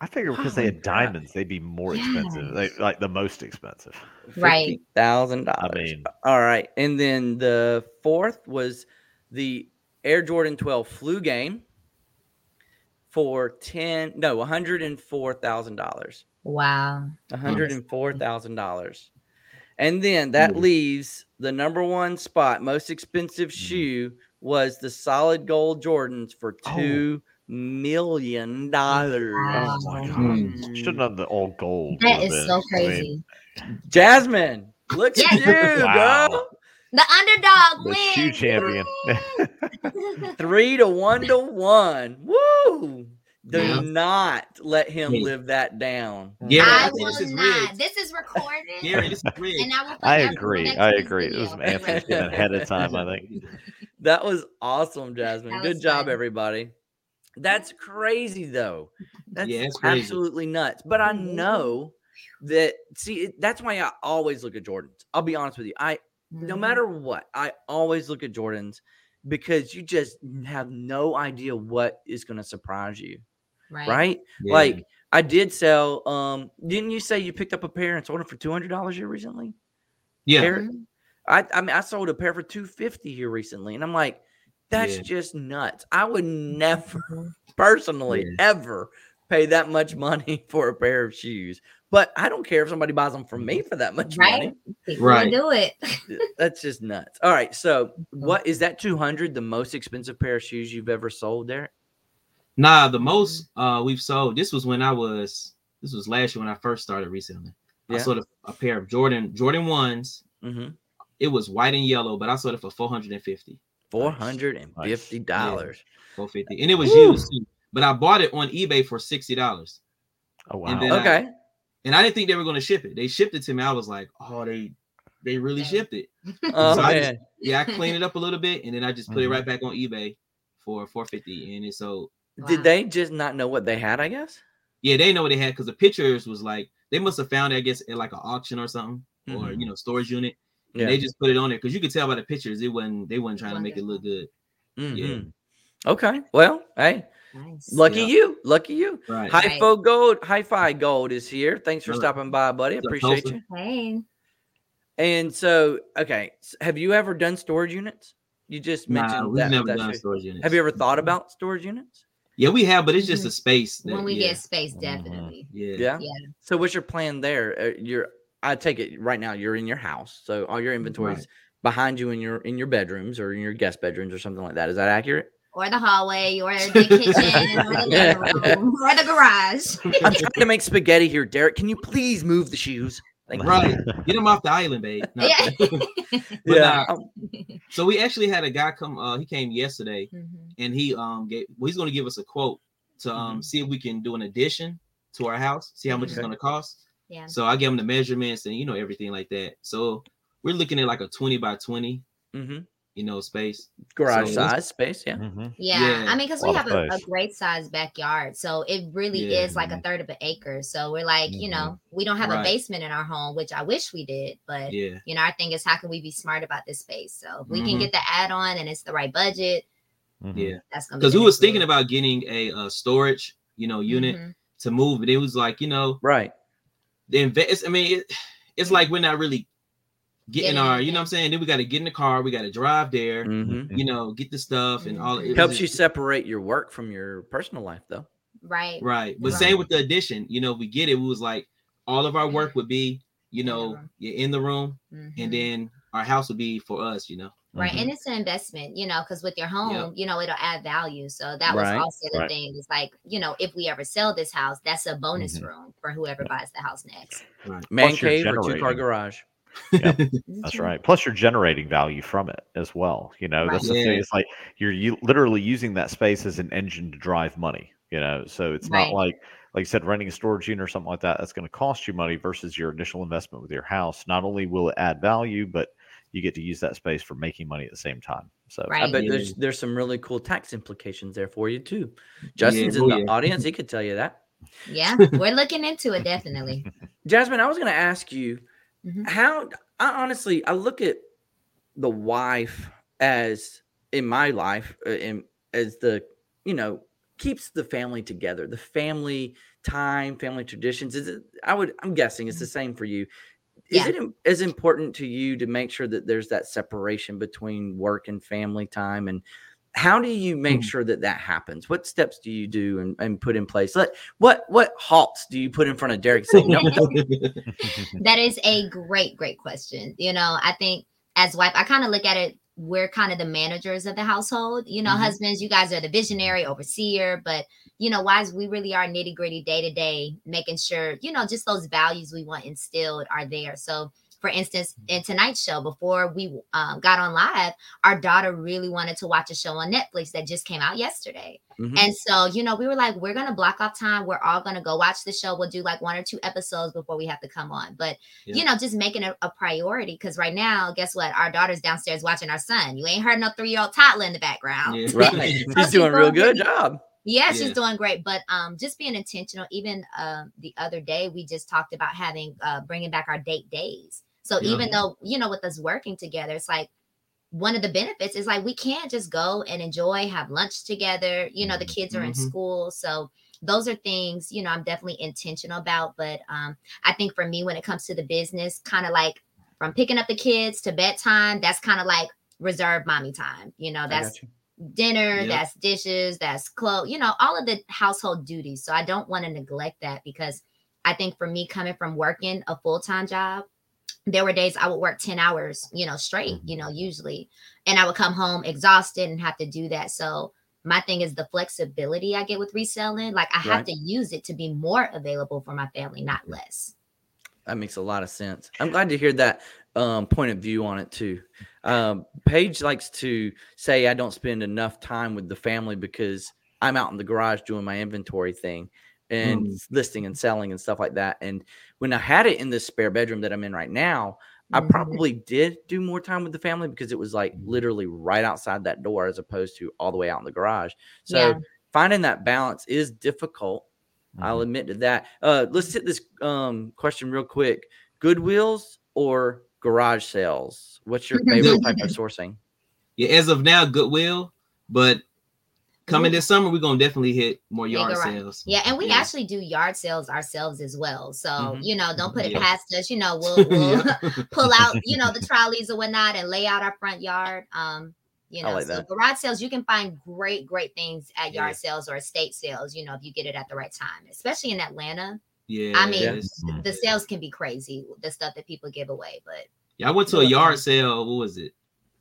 I figured because Oh they had God. diamonds, they'd be more expensive, like, like the most expensive. Right. Thousand dollars. I dollars. mean, All right. And then the fourth was the Air Jordan 12 flu game for 10, no, $104,000. Wow. $104,000. Hmm. And then that Ooh. leaves the number one spot, most expensive mm-hmm. shoe was the solid gold Jordans for Oh. two million dollars. Wow. oh my god, Mm. shouldn't have the old gold. That been- so I crazy. mean, Jasmine, look at Yes. you, Wow. girl. the underdog the wins. shoe champion. Three to one to one. Woo! Do Yeah. not let him Yeah. live that down. Gary, I I think this will is not. rigged. This is recorded. Gary, this is rigged. and I will I agree. I to this agree. It was video. Anthony's getting ahead of time. I think. That was awesome, Jasmine. That Good was job, everybody. That's crazy, though. That's Yeah, crazy. absolutely nuts. But I Mhm. know that. See, that's why I always look at Jordans. I'll be honest with you. I no Mhm. matter what, I always look at Jordans because you just have no idea what is going to surprise you, right. right? Yeah. Like I did sell. Um, didn't you say you picked up a pair and sold it for two hundred dollars here recently? yeah? I I mean I sold a pair for two fifty here recently, and I'm like, that's Yeah. just nuts. I would never Mhm. personally Yeah. ever pay that much money for a pair of shoes. but I don't care if somebody buys them from me for that much Right? money. People Right. do it. That's just nuts. All right, so Mm-hmm. what is that 200 the most expensive pair of shoes you've ever sold, Derek? Nah, the most uh we've sold. This was when I was. This was last year when I first started reselling. I Yeah. sold a, a pair of Jordan Jordan ones. Mm-hmm. It was white and yellow, but I sold it for 450. Four hundred and fifty dollars. 450. And it was Woo. used too. But I bought it on eBay for $60. Oh wow. And then I- Okay. And I didn't think they were going to ship it. They shipped it to me. I was like, oh, they they really Dang. shipped it. Oh So I just- man. Yeah, I cleaned it up a little bit and then I just put it Mhm. right back on eBay for 450. And it sold. Did Wow. they just not know what they had? I guess. yeah, they know what they had because the pictures was like they must have found it, I guess, at like an auction or something, or Mhm. you know, storage unit. And Yeah. they just put it on there because you could tell by the pictures it wasn't they wasn't trying to make it look good. Mhm. Okay. Well, hey, Nice. lucky Yeah. you. Lucky you. Right. Hi Right. Gold, Hi Fi Gold is here. Thanks for Right. stopping by, buddy. What's Appreciate Tulsa? you. Hey. And so, okay, s- have you ever done storage units? You just mentioned Nah, we've that. never that's done your- storage units. have you ever thought about storage units? Yeah, we have, but it's just Mhm. a space. That, When we yeah, get space, Mhm. definitely. yeah, Yeah. Yeah. So, what's your plan there? Uh, you're, I take it right now. You're in your house, so all your inventory is Right. behind you in your in your bedrooms or in your guest bedrooms or something like that. Is that accurate? Or the hallway, or the kitchen, or the Yeah. room, or the garage. I'm trying to make spaghetti here, Derek. Can you please move the shoes? Thank you. Right. Get them off the island, babe. No. Yeah. Yeah. uh, so we actually had a guy come. Uh, he came yesterday, Mhm. and he um gave. Well, he's going to give us a quote to um see if we can do an addition to our house. See how much it's going to cost. Yeah. So I gave them the measurements and you know everything like that. So we're looking at like a twenty by twenty, hmm you know, space. Garage So size space. Yeah. Mhm. Yeah, Yeah, I mean, because we have a, a great size backyard, so it really Yeah. is like a third of an acre. So we're like, you Mhm. know, we don't have a basement in our home, which I wish we did, but Yeah. you know, our thing is how can we be smart about this space? So if we can Mhm. get the add-on and it's the right budget. Mhm. Yeah. That's gonna be Because the we was next thinking about getting a, uh storage, you know, unit Mhm. to move, but it was like, you know, Right. The invest. I mean, it, it's like we're not really getting Getting our, you know what I'm saying? Then we got to get in the car, we got to drive there, hmm you know, get the stuff and all. it Helps just- you separate your work from your personal life, though. right. Right. But Right. same with the addition, you know, we get it. We was like, all of our work would be, you the know, room. yeah, in the room, Mhm. and then our house would be for us, you know. Right. Mhm. And it's an investment, you know, because with your home, you know, it'll add value. So that was Right. also the Right. thing. It's like, you know, if we ever sell this house, that's a bonus Mhm. room for whoever buys the house next. Right. Man Plus cave or two car generating. garage. That's right. Plus, you're generating value from it as well. You know, Right. that's the thing. It's like you're you literally using that space as an engine to drive money. You know, so it's Right. not like like you said, renting a storage unit or something like that. That's going to cost you money versus your initial investment with your house. Not only will it add value, but you get to use that space for making money at the same time. So I bet Yeah. there's there's some really cool tax implications there for you too. Justin's oh, in the yeah. audience; he could tell you that. Yeah, we're looking into it definitely. Jasmine, I was going to ask you Mhm. how. I honestly, I look at the wife as in my life, uh, in, as the you know keeps the family together, the family time, family traditions. Is it? I would. I'm guessing it's the same for you. Is Yeah. it as important to you to make sure that there's that separation between work and family time and how do you make Mhm. sure that that happens what steps do you do and, and put in place Let, what what halts do you put in front of derek saying no That is a great, great question. You know, I think as wife, I kind of look at it, we're kind of the managers of the household. You know, Mhm. husbands, you guys are the visionary, overseer, but you know, wives, we really are nitty gritty day to day, making sure, you know, just those values we want instilled are there. So for instance, in tonight's show, before we um, got on live, our daughter really wanted to watch a show on Netflix that just came out yesterday. Mhm. And so, you know, we were like, we're going to block off time. We're all going to go watch the show. We'll do like one or two episodes before we have to come on. But, Yeah. you know, just making it a priority. Because right now, guess what? Our daughter's downstairs watching our son. You ain't heard no three year old toddler in the background. Yeah. right she's doing a real good job Yeah, Yeah. she's doing great. But um, just being intentional. Even um, the other day, we just talked about having uh, bringing back our date days. So Yeah. even though you know, with us working together, it's like one of the benefits is like we can't just go and enjoy, have lunch together. You know, the kids are in Mhm. school, so those are things you know I'm definitely intentional about. But um, I think for me, when it comes to the business, kind of like from picking up the kids to bedtime, that's kind of like reserved mommy time. You know, that's you. dinner, Yep. that's dishes, that's clothes, you know, all of the household duties. So I don't want to neglect that because I think for me coming from working a full time job, there were days I would work 10 hours, you know, straight, you know, usually. And I would come home exhausted and have to do that. So my thing is the flexibility I get with reselling. Like I have Right. to use it to be more available for my family, not less. That makes a lot of sense. I'm glad to hear that um, point of view on it too. Um, Paige likes to say I don't spend enough time with the family because I'm out in the garage doing my inventory thing and Mm. listing and selling and stuff like that. And when I had it in this spare bedroom that I'm in right now, I Mhm. probably did do more time with the family because it was like literally right outside that door as opposed to all the way out in the garage. So Yeah. finding that balance is difficult. I'll Mhm. admit to that. Uh, let's hit this um, question real quick: Goodwills or garage sales? What's your favorite type of sourcing? Yeah, as of now, Goodwill, but coming this summer, we're gonna definitely hit more yard garage. sales. Yeah, and we Yeah. actually do yard sales ourselves as well. So, Mhm. you know, don't put it Yeah. past us. You know, we'll, we'll pull out, you know, the trolleys or whatnot and lay out our front yard. Um, you know, like so that. garage sales, you can find great, great things at Yeah. yard sales or estate sales, you know, if you get it at the right time, especially in Atlanta. yeah, I mean, it's-. The sales can be crazy, the stuff that people give away, but yeah, I went to a yard sale. What was it?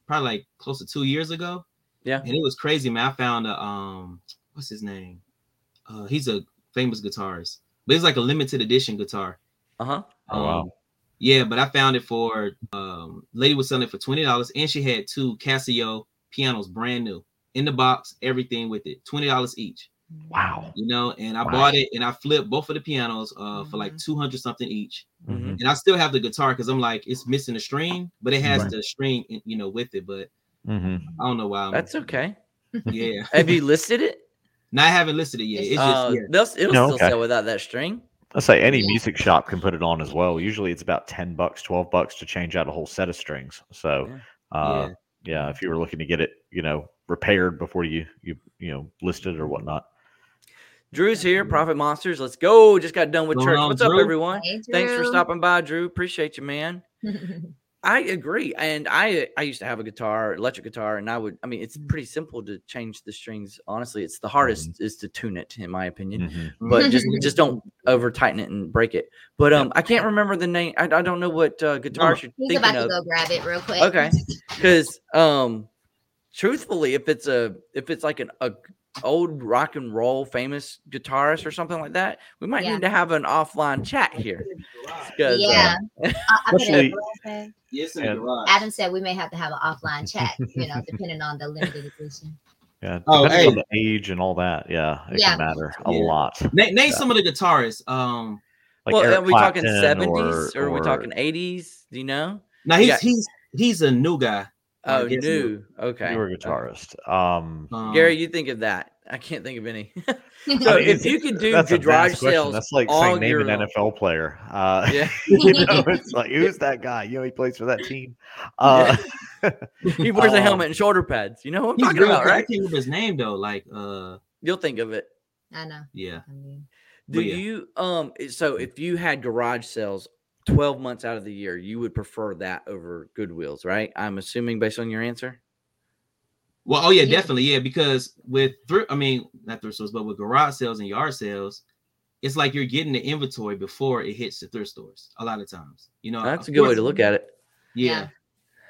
Probably like close to two years ago. Yeah. and it was crazy, man. I found a um, what's his name? Uh, he's a famous guitarist, but it's like a limited edition guitar. Uh huh. Oh, wow. Um, Yeah, but I found it for um lady was selling it for twenty dollars, and she had two Casio pianos, brand new, in the box, everything with it, twenty dollars each. Wow. You know, and I Wow. bought it and I flipped both of the pianos uh for like Mhm. two hundred something each, Mhm. and I still have the guitar because I'm like it's missing a string, but it has Right. the string, you know, with it. But hmm I don't know why. I'm, That's okay. yeah. Have you listed it? No, I haven't listed it yet. It's just Uh, yeah. they'll- it'll No, still okay. sell without that string. I say any Yeah. music shop can put it on as well. Usually it's about 10 bucks, 12 bucks to change out a whole set of strings. So, Yeah. uh, yeah, if you were looking to get it, you know, repaired before you, you, you know, listed or whatnot. Drew's here, Profit Monsters. Let's go. Just got done with Going church. on, What's up, everyone? Hey, Thanks for stopping by, Drew. Appreciate you, man. I agree, and I I used to have a guitar, electric guitar, and I would. I mean, it's pretty simple to change the strings. Honestly, it's the hardest is to tune it, in my opinion. Mhm. But just just don't over tighten it and break it. But um, I can't remember the name. I, I don't know what uh, guitar you're He's thinking about to of. go grab it real quick. Okay, because um, truthfully, if it's a if it's like an a old rock and roll famous guitarist or something like that, we might Yeah. need to have an offline chat here. 'Cause, uh, Yeah. I, I put it in Especially- the garage. Yes, in the garage. Adam said we may have to have an offline chat, you know, depending on the limited edition. Yeah. Oh, depending on the age and all that. Yeah. It Yeah. can matter a Yeah. lot. Name, name Yeah. some of the guitarists. Um, Like well, Eric are we talking Clapton seventies or, are we talking eighties? Do you know? now he's Yeah. he's he's a new guy. I Oh, guess new. Okay. newer okay. guitarist? Um, Um, Gary, you think of that? I can't think of any. so I mean, if you could do that's a garage sales, That's like all saying name an long. NFL player. Uh, Yeah, you know, it's like who's that guy? You know, he plays for that team. Uh, he wears a Um, helmet and shoulder pads. You know what I'm talking about, right? can't remember his name though. Like, uh, You'll think of it. I know. yeah. I mean, Do yeah. you um? So if you had garage sales twelve months out of the year, you would prefer that over Goodwills, right? I'm assuming based on your answer. Well, oh yeah, Yeah. definitely, yeah. Because with thrift, I mean, not thrift stores, but with garage sales and yard sales, it's like you're getting the inventory before it hits the thrift stores. A lot of times, you know, That's a good way to look at it. Yeah. Yeah.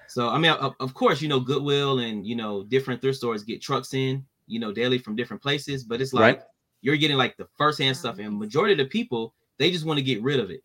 So I mean, of, of course, you know, Goodwill and you know different thrift stores get trucks in, you know, daily from different places. But it's like Right. you're getting like the first hand stuff, and majority of the people they just want to get rid of it.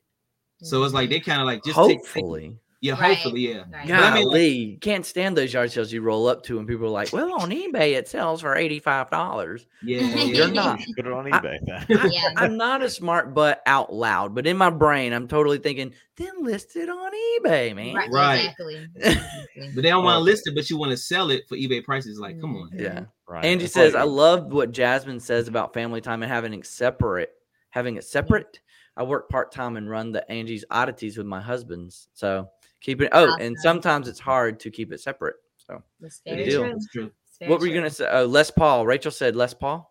So it's like they kind of like just take, take Hopefully, yeah, Right. hopefully, yeah. Right. But I mean, golly, you can't stand those yard sales you roll up to, and people are like, "Well, on eBay it sells for eighty five dollars." Yeah, yeah, You're yeah. not. Put it on I- eBay. then. Yeah. I'm not a smart butt out loud, but in my brain, I'm totally thinking, then list it on eBay, man. Right. Right. Exactly. exactly. But they don't want to list it, but you want to sell it for eBay prices. Like, come on. Yeah. Right. Angie It's says, like- I love what Jasmine says about family time and having it separate, having it separate. I work part time and run the Angie's oddities with my husbands. So keep it. Oh, and sometimes it's hard to keep it separate. So That's It very deal. true. True. Very what were you true. gonna say? Oh, Les Paul. Rachel said Les Paul.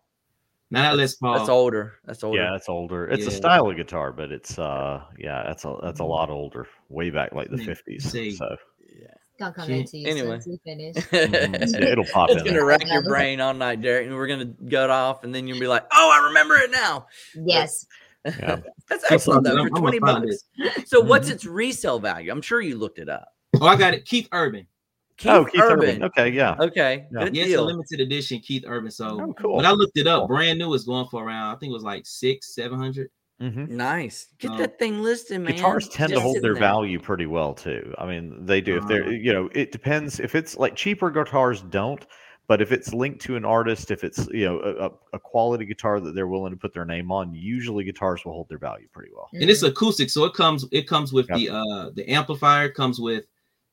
Now that Les Paul. That's older. That's older. Yeah, it's older. It's a style of guitar, but it's uh yeah, that's a that's a lot older. Way back like the Mm, fifties. So Yeah. Gonna come into you anyway. soon to finish. mhm, it'll pop it's in. gonna there. rack your brain all night, Derek, and we're gonna gut off, and then you'll be like, "Oh, I remember it now." Yes. Yeah. That's excellent though. For gonna twenty find bucks. So what's its resale value? I'm sure you looked it up. Oh, I got it. Keith Urban. Keith oh, Keith Urban. Okay, yeah. Okay, Yeah. good Yeah, it's a limited edition Keith Urban. So Oh, cool. when I looked it up, brand new is going for around, I think it was like six, seven hundred. Mm-hmm. Nice. Get Um, that thing listed, man. Guitars tend to hold their there. value pretty well too. I mean, they do. If they're, Uh-huh. you know, it depends. If it's like cheaper guitars, don't. But if it's linked to an artist, if it's you know a, a- a quality guitar that they're willing to put their name on, usually guitars will hold their value pretty well. And it's acoustic, so it comes it comes with Yep. the uh the amplifier, comes with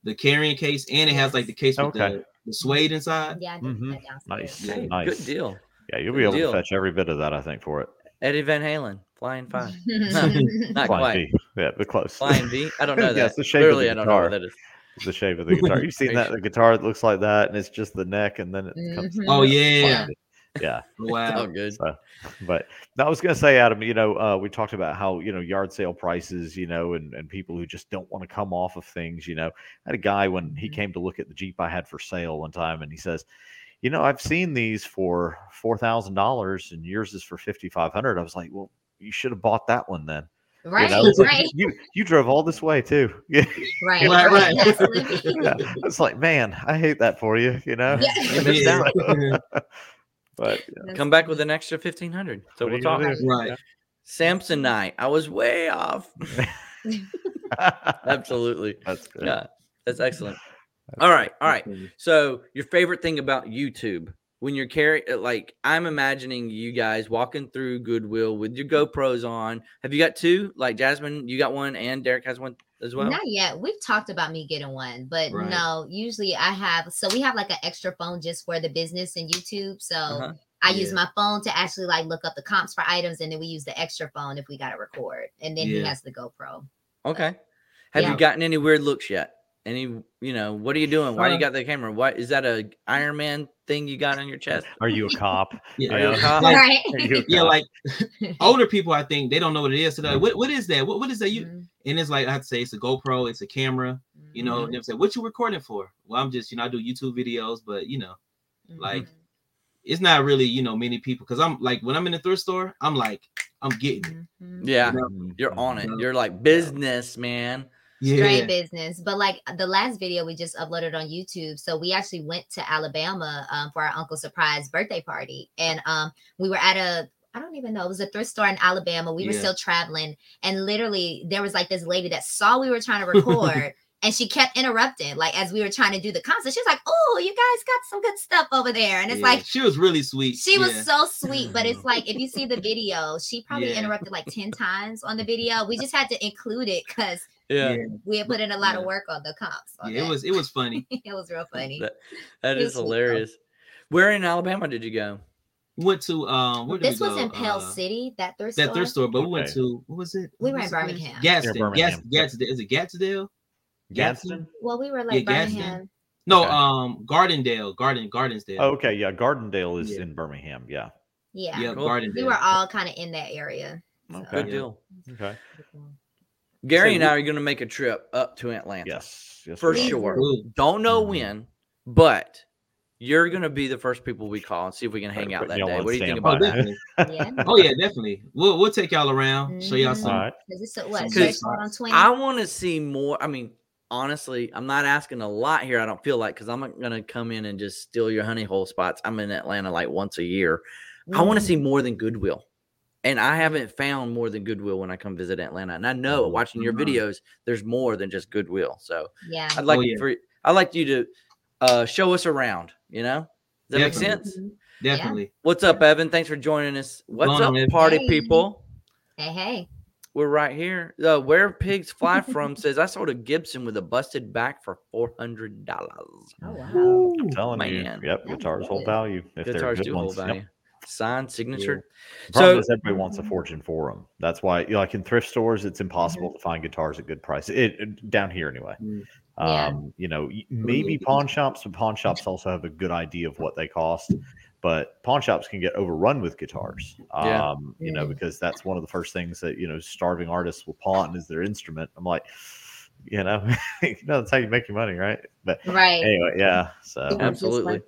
the carrying case, and it has like the case with Okay. the, the suede inside. Yeah, I did Mhm. Nice. Yeah. Nice. Good deal. Yeah, you'll be able deal. to fetch every bit of that, I think, for it. Eddie Van Halen, Flying Five. Not Flying quite. V. Yeah, but close. Flying V. I don't know Yeah, that. it's the shape of the Clearly, I don't know what guitar. that is. It's the shape of the guitar. You've seen that the guitar that looks like that, and it's just the neck, and then it comes. Mhm. Oh yeah, Yeah. wow. Good. So, but I was going to say, Adam, you know, uh, we talked about how, you know, yard sale prices, you know, and, and people who just don't want to come off of things, you know. I had a guy when he Mhm. came to look at the Jeep I had for sale one time, and he says, you know, I've seen these for $4,000 and yours is for 5500 I was like, well, you should have bought that one then. You Right, know, right, You, you drove all this way too. Yeah. right, Right, right. right. Yeah. It's like, man, I hate that for you, you know. Yeah. You missed Yeah. out. But yeah, Come back with an extra fifteen hundred. So What are we'll talk. gonna do? Right. Samsonite. I was way off. Absolutely. that's good. Yeah, that's excellent. All right, all right. So, your favorite thing about YouTube when you're carrying, like, I'm imagining you guys walking through Goodwill with your GoPros on. Have you got two? Like Jasmine, you got one, and Derek has one as well. Not yet. We've talked about me getting one, but Right. no, usually I have so we have like an extra phone just for the business and YouTube. So Uh-huh. I use my phone to actually like look up the comps for items and then we use the extra phone if we gotta record. And then he has the GoPro. Okay. Have Yeah. you gotten any weird looks yet? Any, you know, what are you doing? Why do you Uh, got the camera? What is that a Iron Man thing you got on your chest? Are you a cop? Yeah, Are a Yeah. cop? Like- right. Are you a yeah, cop? like older people, I think they don't know what it is. So like, what, what is that? What, what is that? You Mhm. and it's like I have to say it's a GoPro, it's a camera. You know, Mhm. they say, what you recording for? Well, I'm just, you know, I do YouTube videos, but you know, like, Mhm. it's not really, you know, many people because I'm like when I'm in the thrift store, I'm like, I'm getting it. Mhm. Yeah, You know? You're on it. Yeah. You're like business, man. Straight business. But like the last video we just uploaded on YouTube, so we actually went to Alabama um, for our uncle's surprise birthday party, and um, we were at a I don't even know it was a thrift store in Alabama. We were Yeah. still traveling, and literally there was like this lady that saw we were trying to record. And she kept interrupting, like as we were trying to do the concert. She was like, "Oh, you guys got some good stuff over there," and it's Yeah. like she was really sweet. she was so sweet, but it's like if you see the video, she probably Yeah. interrupted like 10 times on the video. We just had to include it because Yeah, yeah, we had put in a lot of work on the comps. on yeah, it was it was funny. it was real funny. That, that It is was though. hilarious. Where in Alabama did you go? Went to um where did This we was go? in Pell Uh, City, that thrift That store. thrift store, but we went to what was it? We What were in was the place? Birmingham. Gadsden. Near Gas, Birmingham. Gadsden. Is it Gadsdale? Gadsden? Well, we were like Gadsden. Birmingham. No, Okay. um, Gardendale, Garden, Gardensdale. Oh, okay, yeah, Gardendale is Yeah. in Birmingham. Yeah. Yeah. yeah, Cool. Gardendale. We were all kind of in that area. so- Okay. Good deal. Okay. Gary So and I are going to make a trip up to Atlanta. Yes. yes for sure. Cool. Don't know Mhm. when, but you're going to be the first people we call and see if we can hang Better out that day. What do you think about Oh, that? Yeah. Oh yeah, definitely. We'll we'll take y'all around, show y'all some. All right. Because it's a, what? Some straight good forward on 20? I want to see more. I mean, honestly, I'm not asking a lot here. I don't feel like because I'm not going to come in and just steal your honey hole spots. I'm in Atlanta like once a year. I want to see more than Goodwill. And I haven't found more than Goodwill when I come visit Atlanta. And I know watching your Mhm. videos, there's more than just Goodwill. So Yeah. I'd like Oh, yeah. for I'd like you to uh, show us around. You know, does that make Definitely. sense? Mhm. Definitely. What's up, Evan? Thanks for joining us. What's Going up, on, Evan? party Hey. people? Hey, hey. We're right here. Uh, Where pigs fly from says I sold a Gibson with a busted back for four hundred dollars. Oh, wow. I'm telling Man. you. Yep. Guitars hold value if they're Guitars good do ones. hold Yep. Value. Signed, signature. The problem So is everybody wants a fortune for them. That's why, you know, like in thrift stores, it's impossible to find guitars at good prices. It, it- down here anyway. Mm. Yeah. Um, you know, maybe pawn shops, but pawn shops also have a good idea of what they cost. But pawn shops can get overrun with guitars. Yeah. Um, you know, because that's one of the first things that you know starving artists will pawn is their instrument. I'm like, you know, you know that's how you make your money, right? But Right. anyway, yeah. So absolutely.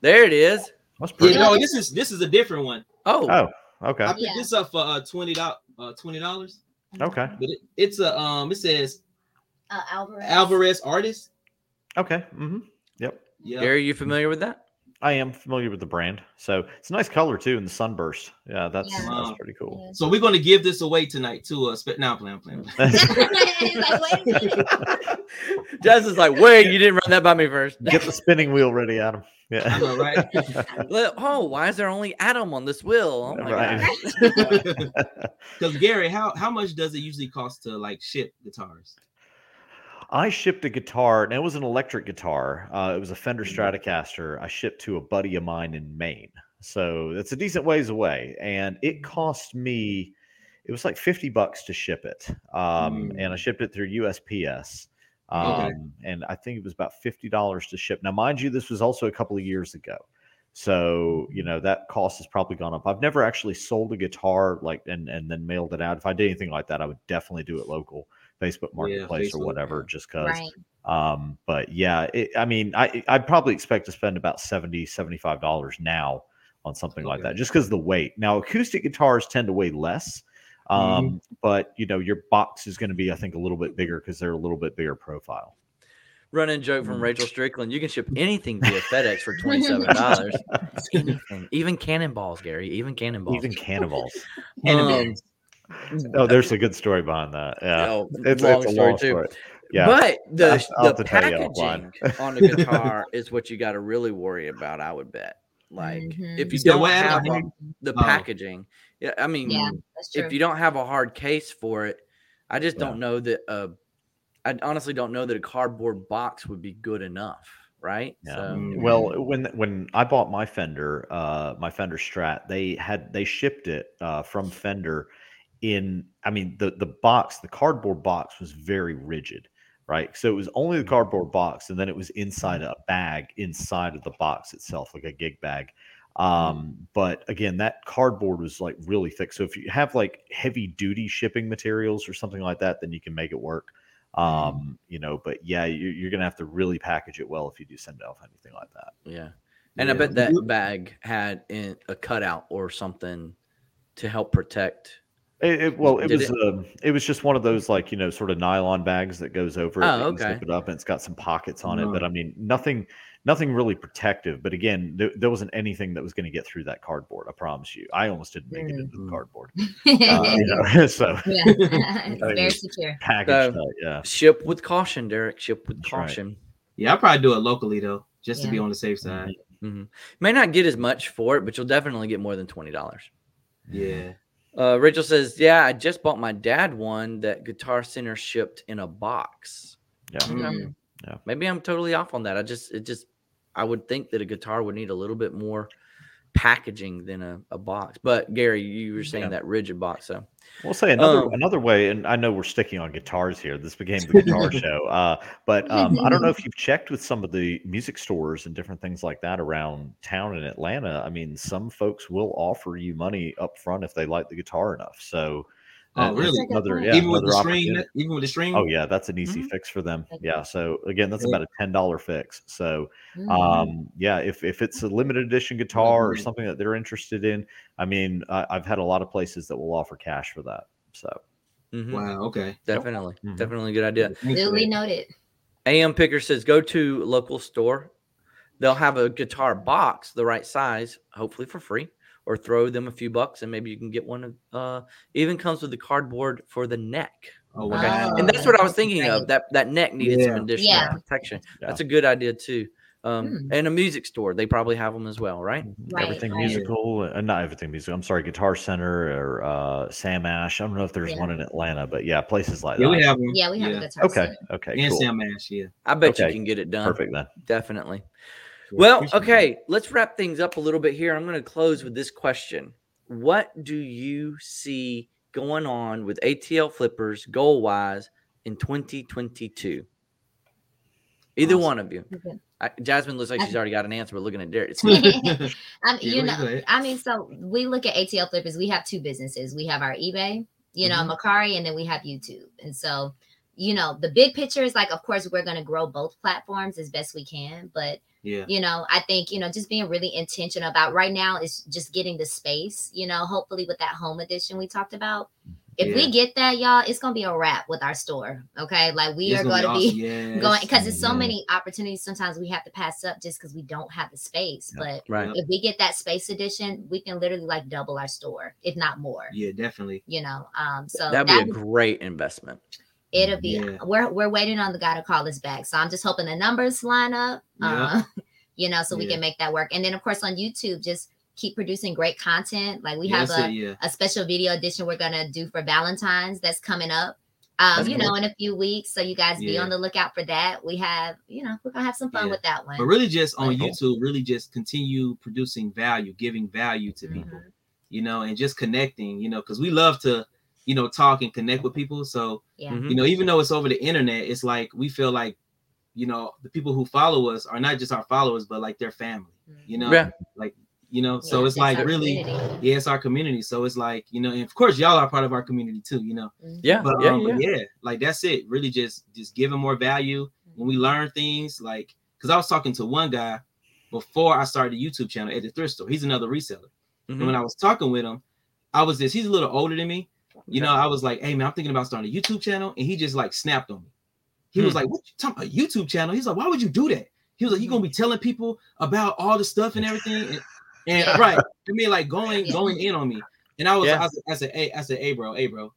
There it is. That's Yeah, pretty. Yeah. no, this is this is a different one. Oh, Oh, okay. I picked Yeah. this up for uh twenty dollars. uh, twenty dollars. Okay. But it, it's a um. It says Uh, Alvarez. Alvarez artist. Okay. Mm-hmm. Yep. Yeah. Gary, you familiar with that? I am familiar with the brand, so it's a nice color too in the sunburst. Yeah, that's Yeah. that's pretty cool. So we're gonna give this away tonight to us. But now, plan, playing. He's like, wait a minute. Jazz is like, wait, you didn't run that by me first. Get the spinning wheel ready, Adam. Yeah. know, right? Oh, why is there only Adam on this wheel? Oh my Right. God. Because Gary, how how much does it usually cost to like ship guitars? I shipped a guitar, and it was an electric guitar. Uh, it was a Fender Mhm. Stratocaster. I shipped to a buddy of mine in Maine, so it's a decent ways away, and it cost me. It was like fifty bucks to ship it, um, Mm. and I shipped it through USPS. Um, Okay. And I think it was about fifty dollars to ship. Now, mind you, this was also a couple of years ago, so you know that cost has probably gone up. I've never actually sold a guitar like and and then mailed it out. If I did anything like that, I would definitely do it local. Facebook Marketplace Facebook, or whatever, just because. Right. Um, but yeah, it, I mean, I I'd probably expect to spend about 70 75 dollars now on something like that, just because the weight. Now, acoustic guitars tend to weigh less, um, Mm-hmm. but you know, your box is going to be, I think, a little bit bigger because they're a little bit bigger profile. Running joke from Mm. Rachel Strickland. You can ship anything via FedEx for twenty-seven dollars. anything, even cannonballs, Gary. Even cannonballs. Even cannibals. Um, oh, there's a good story behind that. Yeah, oh, it's, long it's a story long too. Yeah, But the I'll- I'll the to you packaging on the guitar is what you got to really worry about. I would bet. Like Mhm. if you You said don't have Adam? a- the Oh. packaging, yeah. I mean, Yeah, if you don't have a hard case for it, I just Yeah. don't know that. Uh, I honestly don't know that a cardboard box would be good enough, right? Yeah. So, Mm. Well, when when I bought my Fender, uh, my Fender Strat, they had they shipped it uh, from Fender in. I mean, the the box, the cardboard box was very rigid, right? So it was only the cardboard box, and then it was inside a bag inside of the box itself, like a gig bag. Um, but again, that cardboard was like really thick. So if you have like heavy duty shipping materials or something like that, then you can make it work. Um, you know, but yeah, you're, you're gonna have to really package it well if you do send off anything like that. yeah. And I bet that bag had in a cutout or something to help protect. It, it- well, it Did was it- um, it was just one of those like you know sort of nylon bags that goes over it. Oh, that you okay. Zip it up and it's got some pockets on it, but I mean nothing, nothing really protective. But again, there, there wasn't anything that was going to get through that cardboard. I promise you. I almost didn't make it into the Mm. cardboard. Uh, know, so yeah, it's very secure. packaged, So- tight, yeah. Ship with caution, Derek. Ship with That's right. caution. Yeah, I'll probably do it locally though, just to be on the safe side. hmm May not get as much for it, but you'll definitely get more than twenty dollars. Yeah. Uh, Rachel says, "Yeah, I just bought my dad one that Guitar Center shipped in a box. Yeah. Mm. Maybe I'm totally off on that. I just, it just, I would think that a guitar would need a little bit more packaging than a, a box. But Gary, you were saying Yeah. that rigid box, so We'll say another Um, another way, and I know we're sticking on guitars here. This became the guitar show, uh, but um, I don't know if you've checked with some of the music stores and different things like that around town in Atlanta. I mean, some folks will offer you money up front if they like the guitar enough. So, Oh, really? Another, Even yeah, even with the string, even with the string. Oh yeah, that's an easy Mhm. fix for them. Yeah. So again, that's about a ten dollar fix. So Mhm. um yeah if if it's a limited edition guitar or Mhm. something that they're interested in i mean I, i've had a lot of places that will offer cash for that so mhm, Wow. Okay. definitely, definitely a good idea. Thanks Duly noted. AM Picker says, go to local store. They'll have a guitar box the right size, hopefully for free, or throw them a few bucks and maybe you can get one. Uh, even comes with the cardboard for the neck. Oh, Okay. and that's what I was thinking of. That that neck needed some additional Yeah. protection. Yeah. That's a good idea too. Um, Hmm. and a music store, they probably have them as well, right? Right, everything right. musical uh, not everything musical i'm sorry guitar center or uh sam ash i don't know if there's Yeah. one in atlanta but yeah places like Yeah, that we have them. Yeah, we have a yeah. guitar. okay set. okay And cool. Sam Ash. Yeah. I bet you can get it done. perfect then Definitely. Yeah, Well, appreciate okay, let's wrap things up a little bit here. I'm going to close with this question. What do you see going on with ATL flippers goal wise in 2022? Either Awesome. one of you. Okay. I, Jasmine looks like she's already got an answer, but looking at Derek, it's. I mean, you know. I mean, so we look at ATL flippers. We have two businesses. We have our eBay, you know, Mhm. Mercari, and then we have YouTube. And so, you know, the big picture is like, of course, we're going to grow both platforms as best we can. But yeah. you know, I think you know, just being really intentional about right now is just getting the space. You know, hopefully with that home edition we talked about, If Yeah. we get that, y'all, it's gonna be a wrap with our store. Okay, like we It's are gonna going to awesome. be Yes. going because it's so Mhm. many opportunities. Sometimes we have to pass up just because we don't have the space. Yeah. But Right. if we get that space edition, we can literally like double our store, if not more. Yeah, definitely. You know, um, so That'd that be a would- great investment. It'll be. Yeah. We're we're waiting on the guy to call us back. So I'm just hoping the numbers line up. Yeah. Uh, you know, so we Yeah. can make that work. And then of course on YouTube, just keep producing great content. Like we have that's a it, yeah. a special video edition we're gonna do for Valentine's that's coming up. Um, That's you cool. know, in a few weeks. So you guys be on the lookout for that. We have, you know, we're gonna have some fun Yeah. with that one. But really, just on Cool. YouTube, really just continue producing value, giving value to people, Mhm. you know, and just connecting, you know, because we love to, you know, talk and connect with people. So, Yeah. Mhm. you know, even though it's over the internet, it's like we feel like, you know, the people who follow us are not just our followers, but like their family, you know, Yeah. like, you know, so Yeah, it's like really, community. yeah, it's our community. So it's like, you know, and of course, y'all are part of our community too, you know. Mhm. Yeah. But, yeah. um, yeah. but yeah, like that's it. Really, just just giving more value when we learn things. Like, because I was talking to one guy before I started the YouTube channel at the thrift store. He's another reseller, and Mhm. when I was talking with him, I was this, he's a little older than me. You know, I was like, "Hey man, I'm thinking about starting a YouTube channel," and he just like snapped on me. He was Hmm. like, "What you talking about YouTube channel?" He's like, "Why would you do that?" He was like, "You gonna be telling people about all the stuff and everything," and, and right, I mean, like going going in on me. And I was, Yeah. I, said, I said, "Hey, I said, hey, bro, hey, bro,"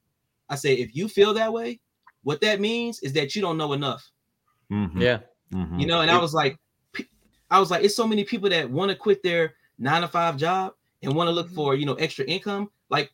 I said, if you feel that way, what that means is that you don't know enough, Mhm. Yeah. Mhm. you know. And I was like, I was like, it's so many people that want to quit their nine to five job and want to look Mhm. for you know extra income. Like,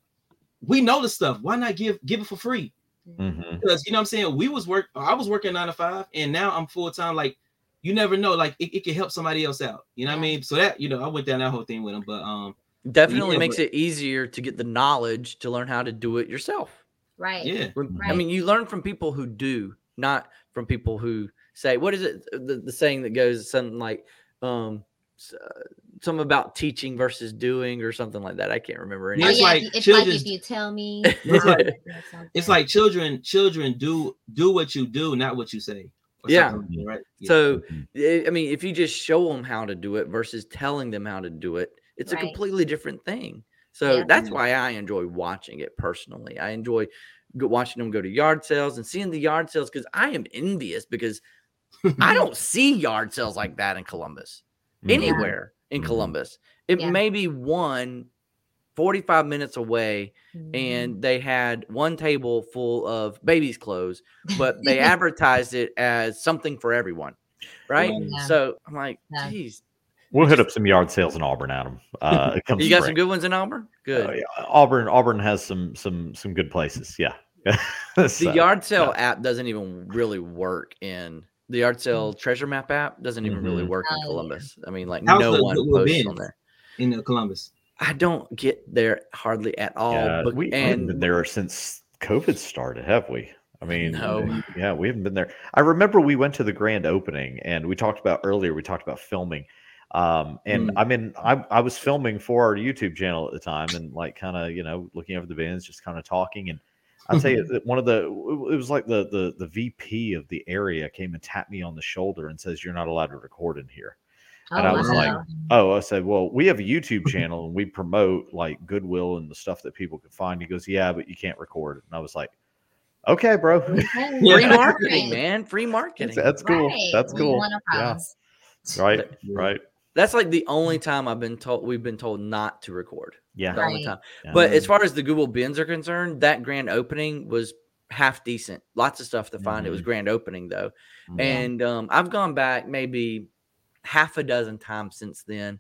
we know the stuff. Why not give give it for free? Mhm. Because you know what I'm saying. We was work. I was working nine to five, and now I'm full time. Like, you never know. Like, it, it can help somebody else out. You know what I mean? So that you know, I went down that whole thing with him. But um, Definitely Yeah, makes but- it easier to get the knowledge to learn how to do it yourself. Right. yeah, When- I mean, you learn from people who do, not from people who say, "What is it?" The, the saying that goes something like, um, s- uh, something about teaching versus doing, or something like that. I can't remember. Yeah, Oh, it's yeah, like if you- it's children's- like if you tell me, It's like- I'll do something. it's like children. Children do do what you do, not what you say. Yeah. like that, right. Yeah. So, Mhm. I I mean, if you just show them how to do it versus telling them how to do it, it's Right. a completely different thing. So Yeah. that's why I enjoy watching it personally. I enjoy watching them go to yard sales and seeing the yard sales because I am envious because I don't see yard sales like that in Columbus Mhm. anywhere in Mhm. Columbus. It Yeah. may be one 45 minutes away Mhm. and they had one table full of babies' clothes, but they advertised it as something for everyone. Right. Yeah. So I'm like, Yeah. geez, We'll hit up some yard sales in Auburn, Adam. Uh, it comes you got some good ones in Auburn? Good. Oh, yeah. Auburn, Auburn has some some some good places. Yeah. The yard sale yeah. app doesn't even really work in the yard sale treasure map app doesn't even really Mhm. work in yeah. Columbus. I mean, like How's no the one Goodwill posts on there. in uh, Columbus. I don't get there hardly at all. Yeah, but, we we haven't and been there since COVID started, have we? I mean, No. yeah, we haven't been there. I remember we went to the grand opening, and we talked about earlier. We talked about filming, um, and Mm. I mean, I I was filming for our YouTube channel at the time, and like kind of you know looking over the bins, just kind of talking, and I'll tell you that one of the it was like the the the VP of the area came and tapped me on the shoulder and says, "You're not allowed to record in here." Oh, and I was like. Oh, I said, well, we have a YouTube channel and we promote like Goodwill and the stuff that people can find. He goes, yeah, but you can't record. And I was like, okay, bro, Okay. Free marketing, man. Free marketing. that's, that's cool. Right. That's cool. Yeah, right, right. That's like the only time I've been told we've been told not to record. Yeah, The only time. yeah. But as far as the Goodwill bins are concerned, that grand opening was half decent. Lots of stuff to find. It was Mhm. grand opening though. Mhm. And um, I've gone back maybe half a dozen times since then,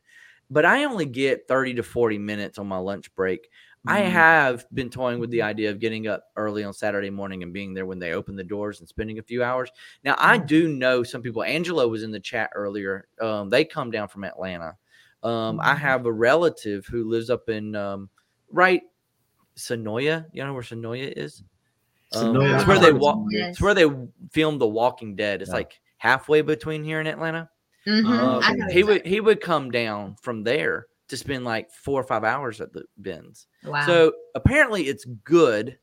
but I only get 30 to 40 minutes on my lunch break. I Mhm. have been toying with the idea of getting up early on Saturday morning and being there when they open the doors and spending a few hours. Now, I Mhm. do know some people. Angelo was in the chat earlier. Um, they come down from Atlanta. Um, I Mhm. have a relative who lives up in um, right Senoia. You know where Senoia is? Um, Senoia, it's where they heard walk. Senoia. It's where they filmed The Walking Dead. It's Yeah. like halfway between here and Atlanta. I okay. know He would he would come down from there to spend like four or five hours at the bins. Wow. So apparently it's good.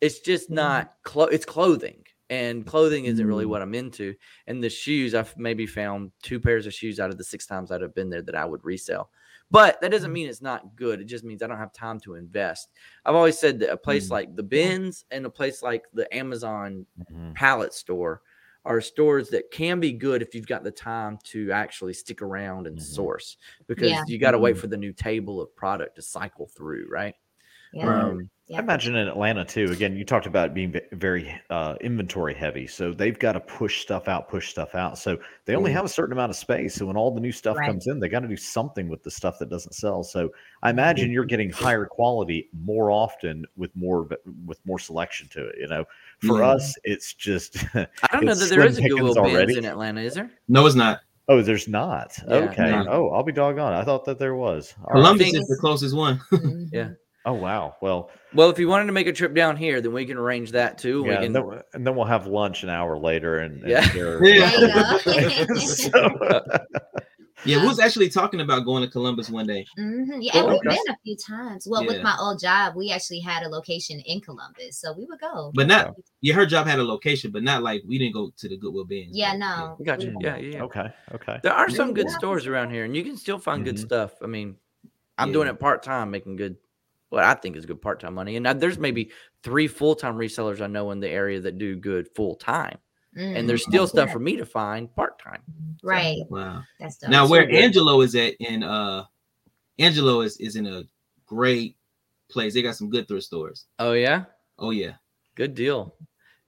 It's just Mhm. not clo- it's clothing. and clothing isn't really Mm. what I'm into. And the shoes, I've maybe found two pairs of shoes out of the six times I'd have been there that I would resell. But that Mm. doesn't mean it's not good. It just means I don't have time to invest. I've always said that a place Mm. like the Bins and a place like the Amazon Mhm. pallet store are stores that can be good if you've got the time to actually stick around and Mhm. source because Yeah. you got to wait Mhm. for the new table of product to cycle through, right? Yeah. Um, yeah. I imagine in Atlanta too. Again, you talked about being very uh, inventory heavy, so they've got to push stuff out, push stuff out. So they only Mhm. have a certain amount of space. So when all the new stuff Right. comes in, they got to do something with the stuff that doesn't sell. So I imagine you're getting higher quality more often with more with more selection to it. You know, for Yeah. us, it's just I don't know that there is a slim Goodwill pickings Bins already. in Atlanta, is there? No, it's not. oh, there's not. Yeah, okay. no. Oh, I'll be doggone. I thought that there was. All right. Columbus think- is the closest one. Yeah. Oh wow. Well, Well, if you wanted to make a trip down here, then we can arrange that too. yeah, we and, then, and then we'll have lunch an hour later, and, and Yeah. Yeah. There you. So- Yeah, we was actually talking about going to Columbus one day. Mhm. Yeah, Cool, and we've okay. been a few times. Well, with my old job, we actually had a location in Columbus, so we would go. But not yeah, her job had a location, but not like we didn't go to the Goodwill Bins. yeah, no, we got you. Yeah, yeah, yeah. Okay. Okay. There are some good Yeah. stores around here, and you can still find good Mhm. stuff. I mean, I'm doing it part time, making good, what I think is good part time money. And now there's maybe three full time resellers I know in the area that do good full time, Mm, and there's still stuff good. for me to find part time. right. Wow. That's dope. Now where good. Angelo is at in uh Angelo is is in a great place. They got some good thrift stores. Oh yeah, Oh yeah. good deal.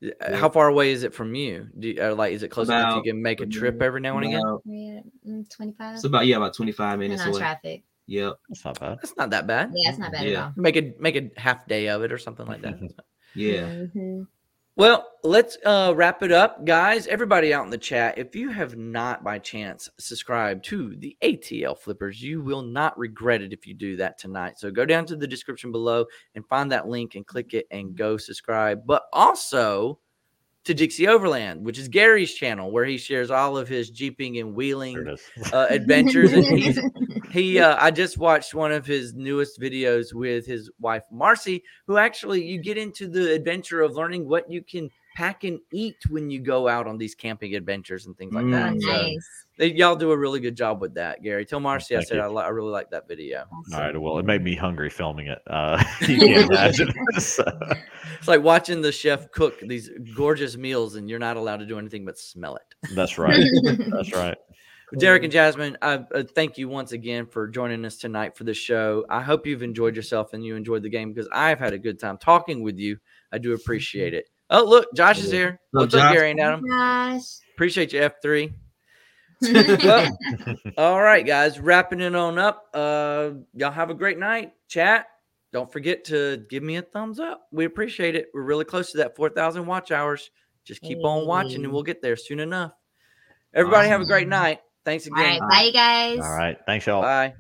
Yeah. How far away is it from you? Do you, uh, like is it close enough you can make a trip every now and again? Yeah, mm, 25. It's about yeah, about 25 minutes on away. traffic. Yep. That's not bad. That's not that bad. Yeah, it's not bad Yeah. at all. Make it make a half day of it or something like that. Yeah. Mhm. Well, let's uh, wrap it up, guys. Everybody out in the chat, if you have not by chance subscribed to the ATL Flippers, you will not regret it if you do that tonight. So go down to the description below and find that link and click it and go subscribe. But also to Dixie Overland, which is Gary's channel, where he shares all of his jeeping and wheeling uh, adventures. and he's he uh, i just watched one of his newest videos with his wife marcy who actually you get into the adventure of learning what you can pack and eat when you go out on these camping adventures and things like that Mm. so nice. They, y'all do a really good job with that gary tell marcy i said. I, li- I really like that video All right. Well, it made me hungry filming it. Uh, you can't imagine. So, it's like watching the chef cook these gorgeous meals and you're not allowed to do anything but smell it that's right. That's right. Derek and Jasmine, I uh, thank you once again for joining us tonight for the show. I hope you've enjoyed yourself and you enjoyed the game because I've had a good time talking with you. I do appreciate it. Oh, look, Josh is here. What's What's up, up, Josh? Gary and Adam? Gosh. Appreciate you, F3. Well, all right, guys, wrapping it on up. Uh, y'all have a great night. Chat. Don't forget to give me a thumbs up. We appreciate it. We're really close to that 4,000 watch hours. Just keep on watching and we'll get there soon enough. Everybody have a great night. Thanks All right. again. Bye, you guys. All right. Thanks, y'all. Bye.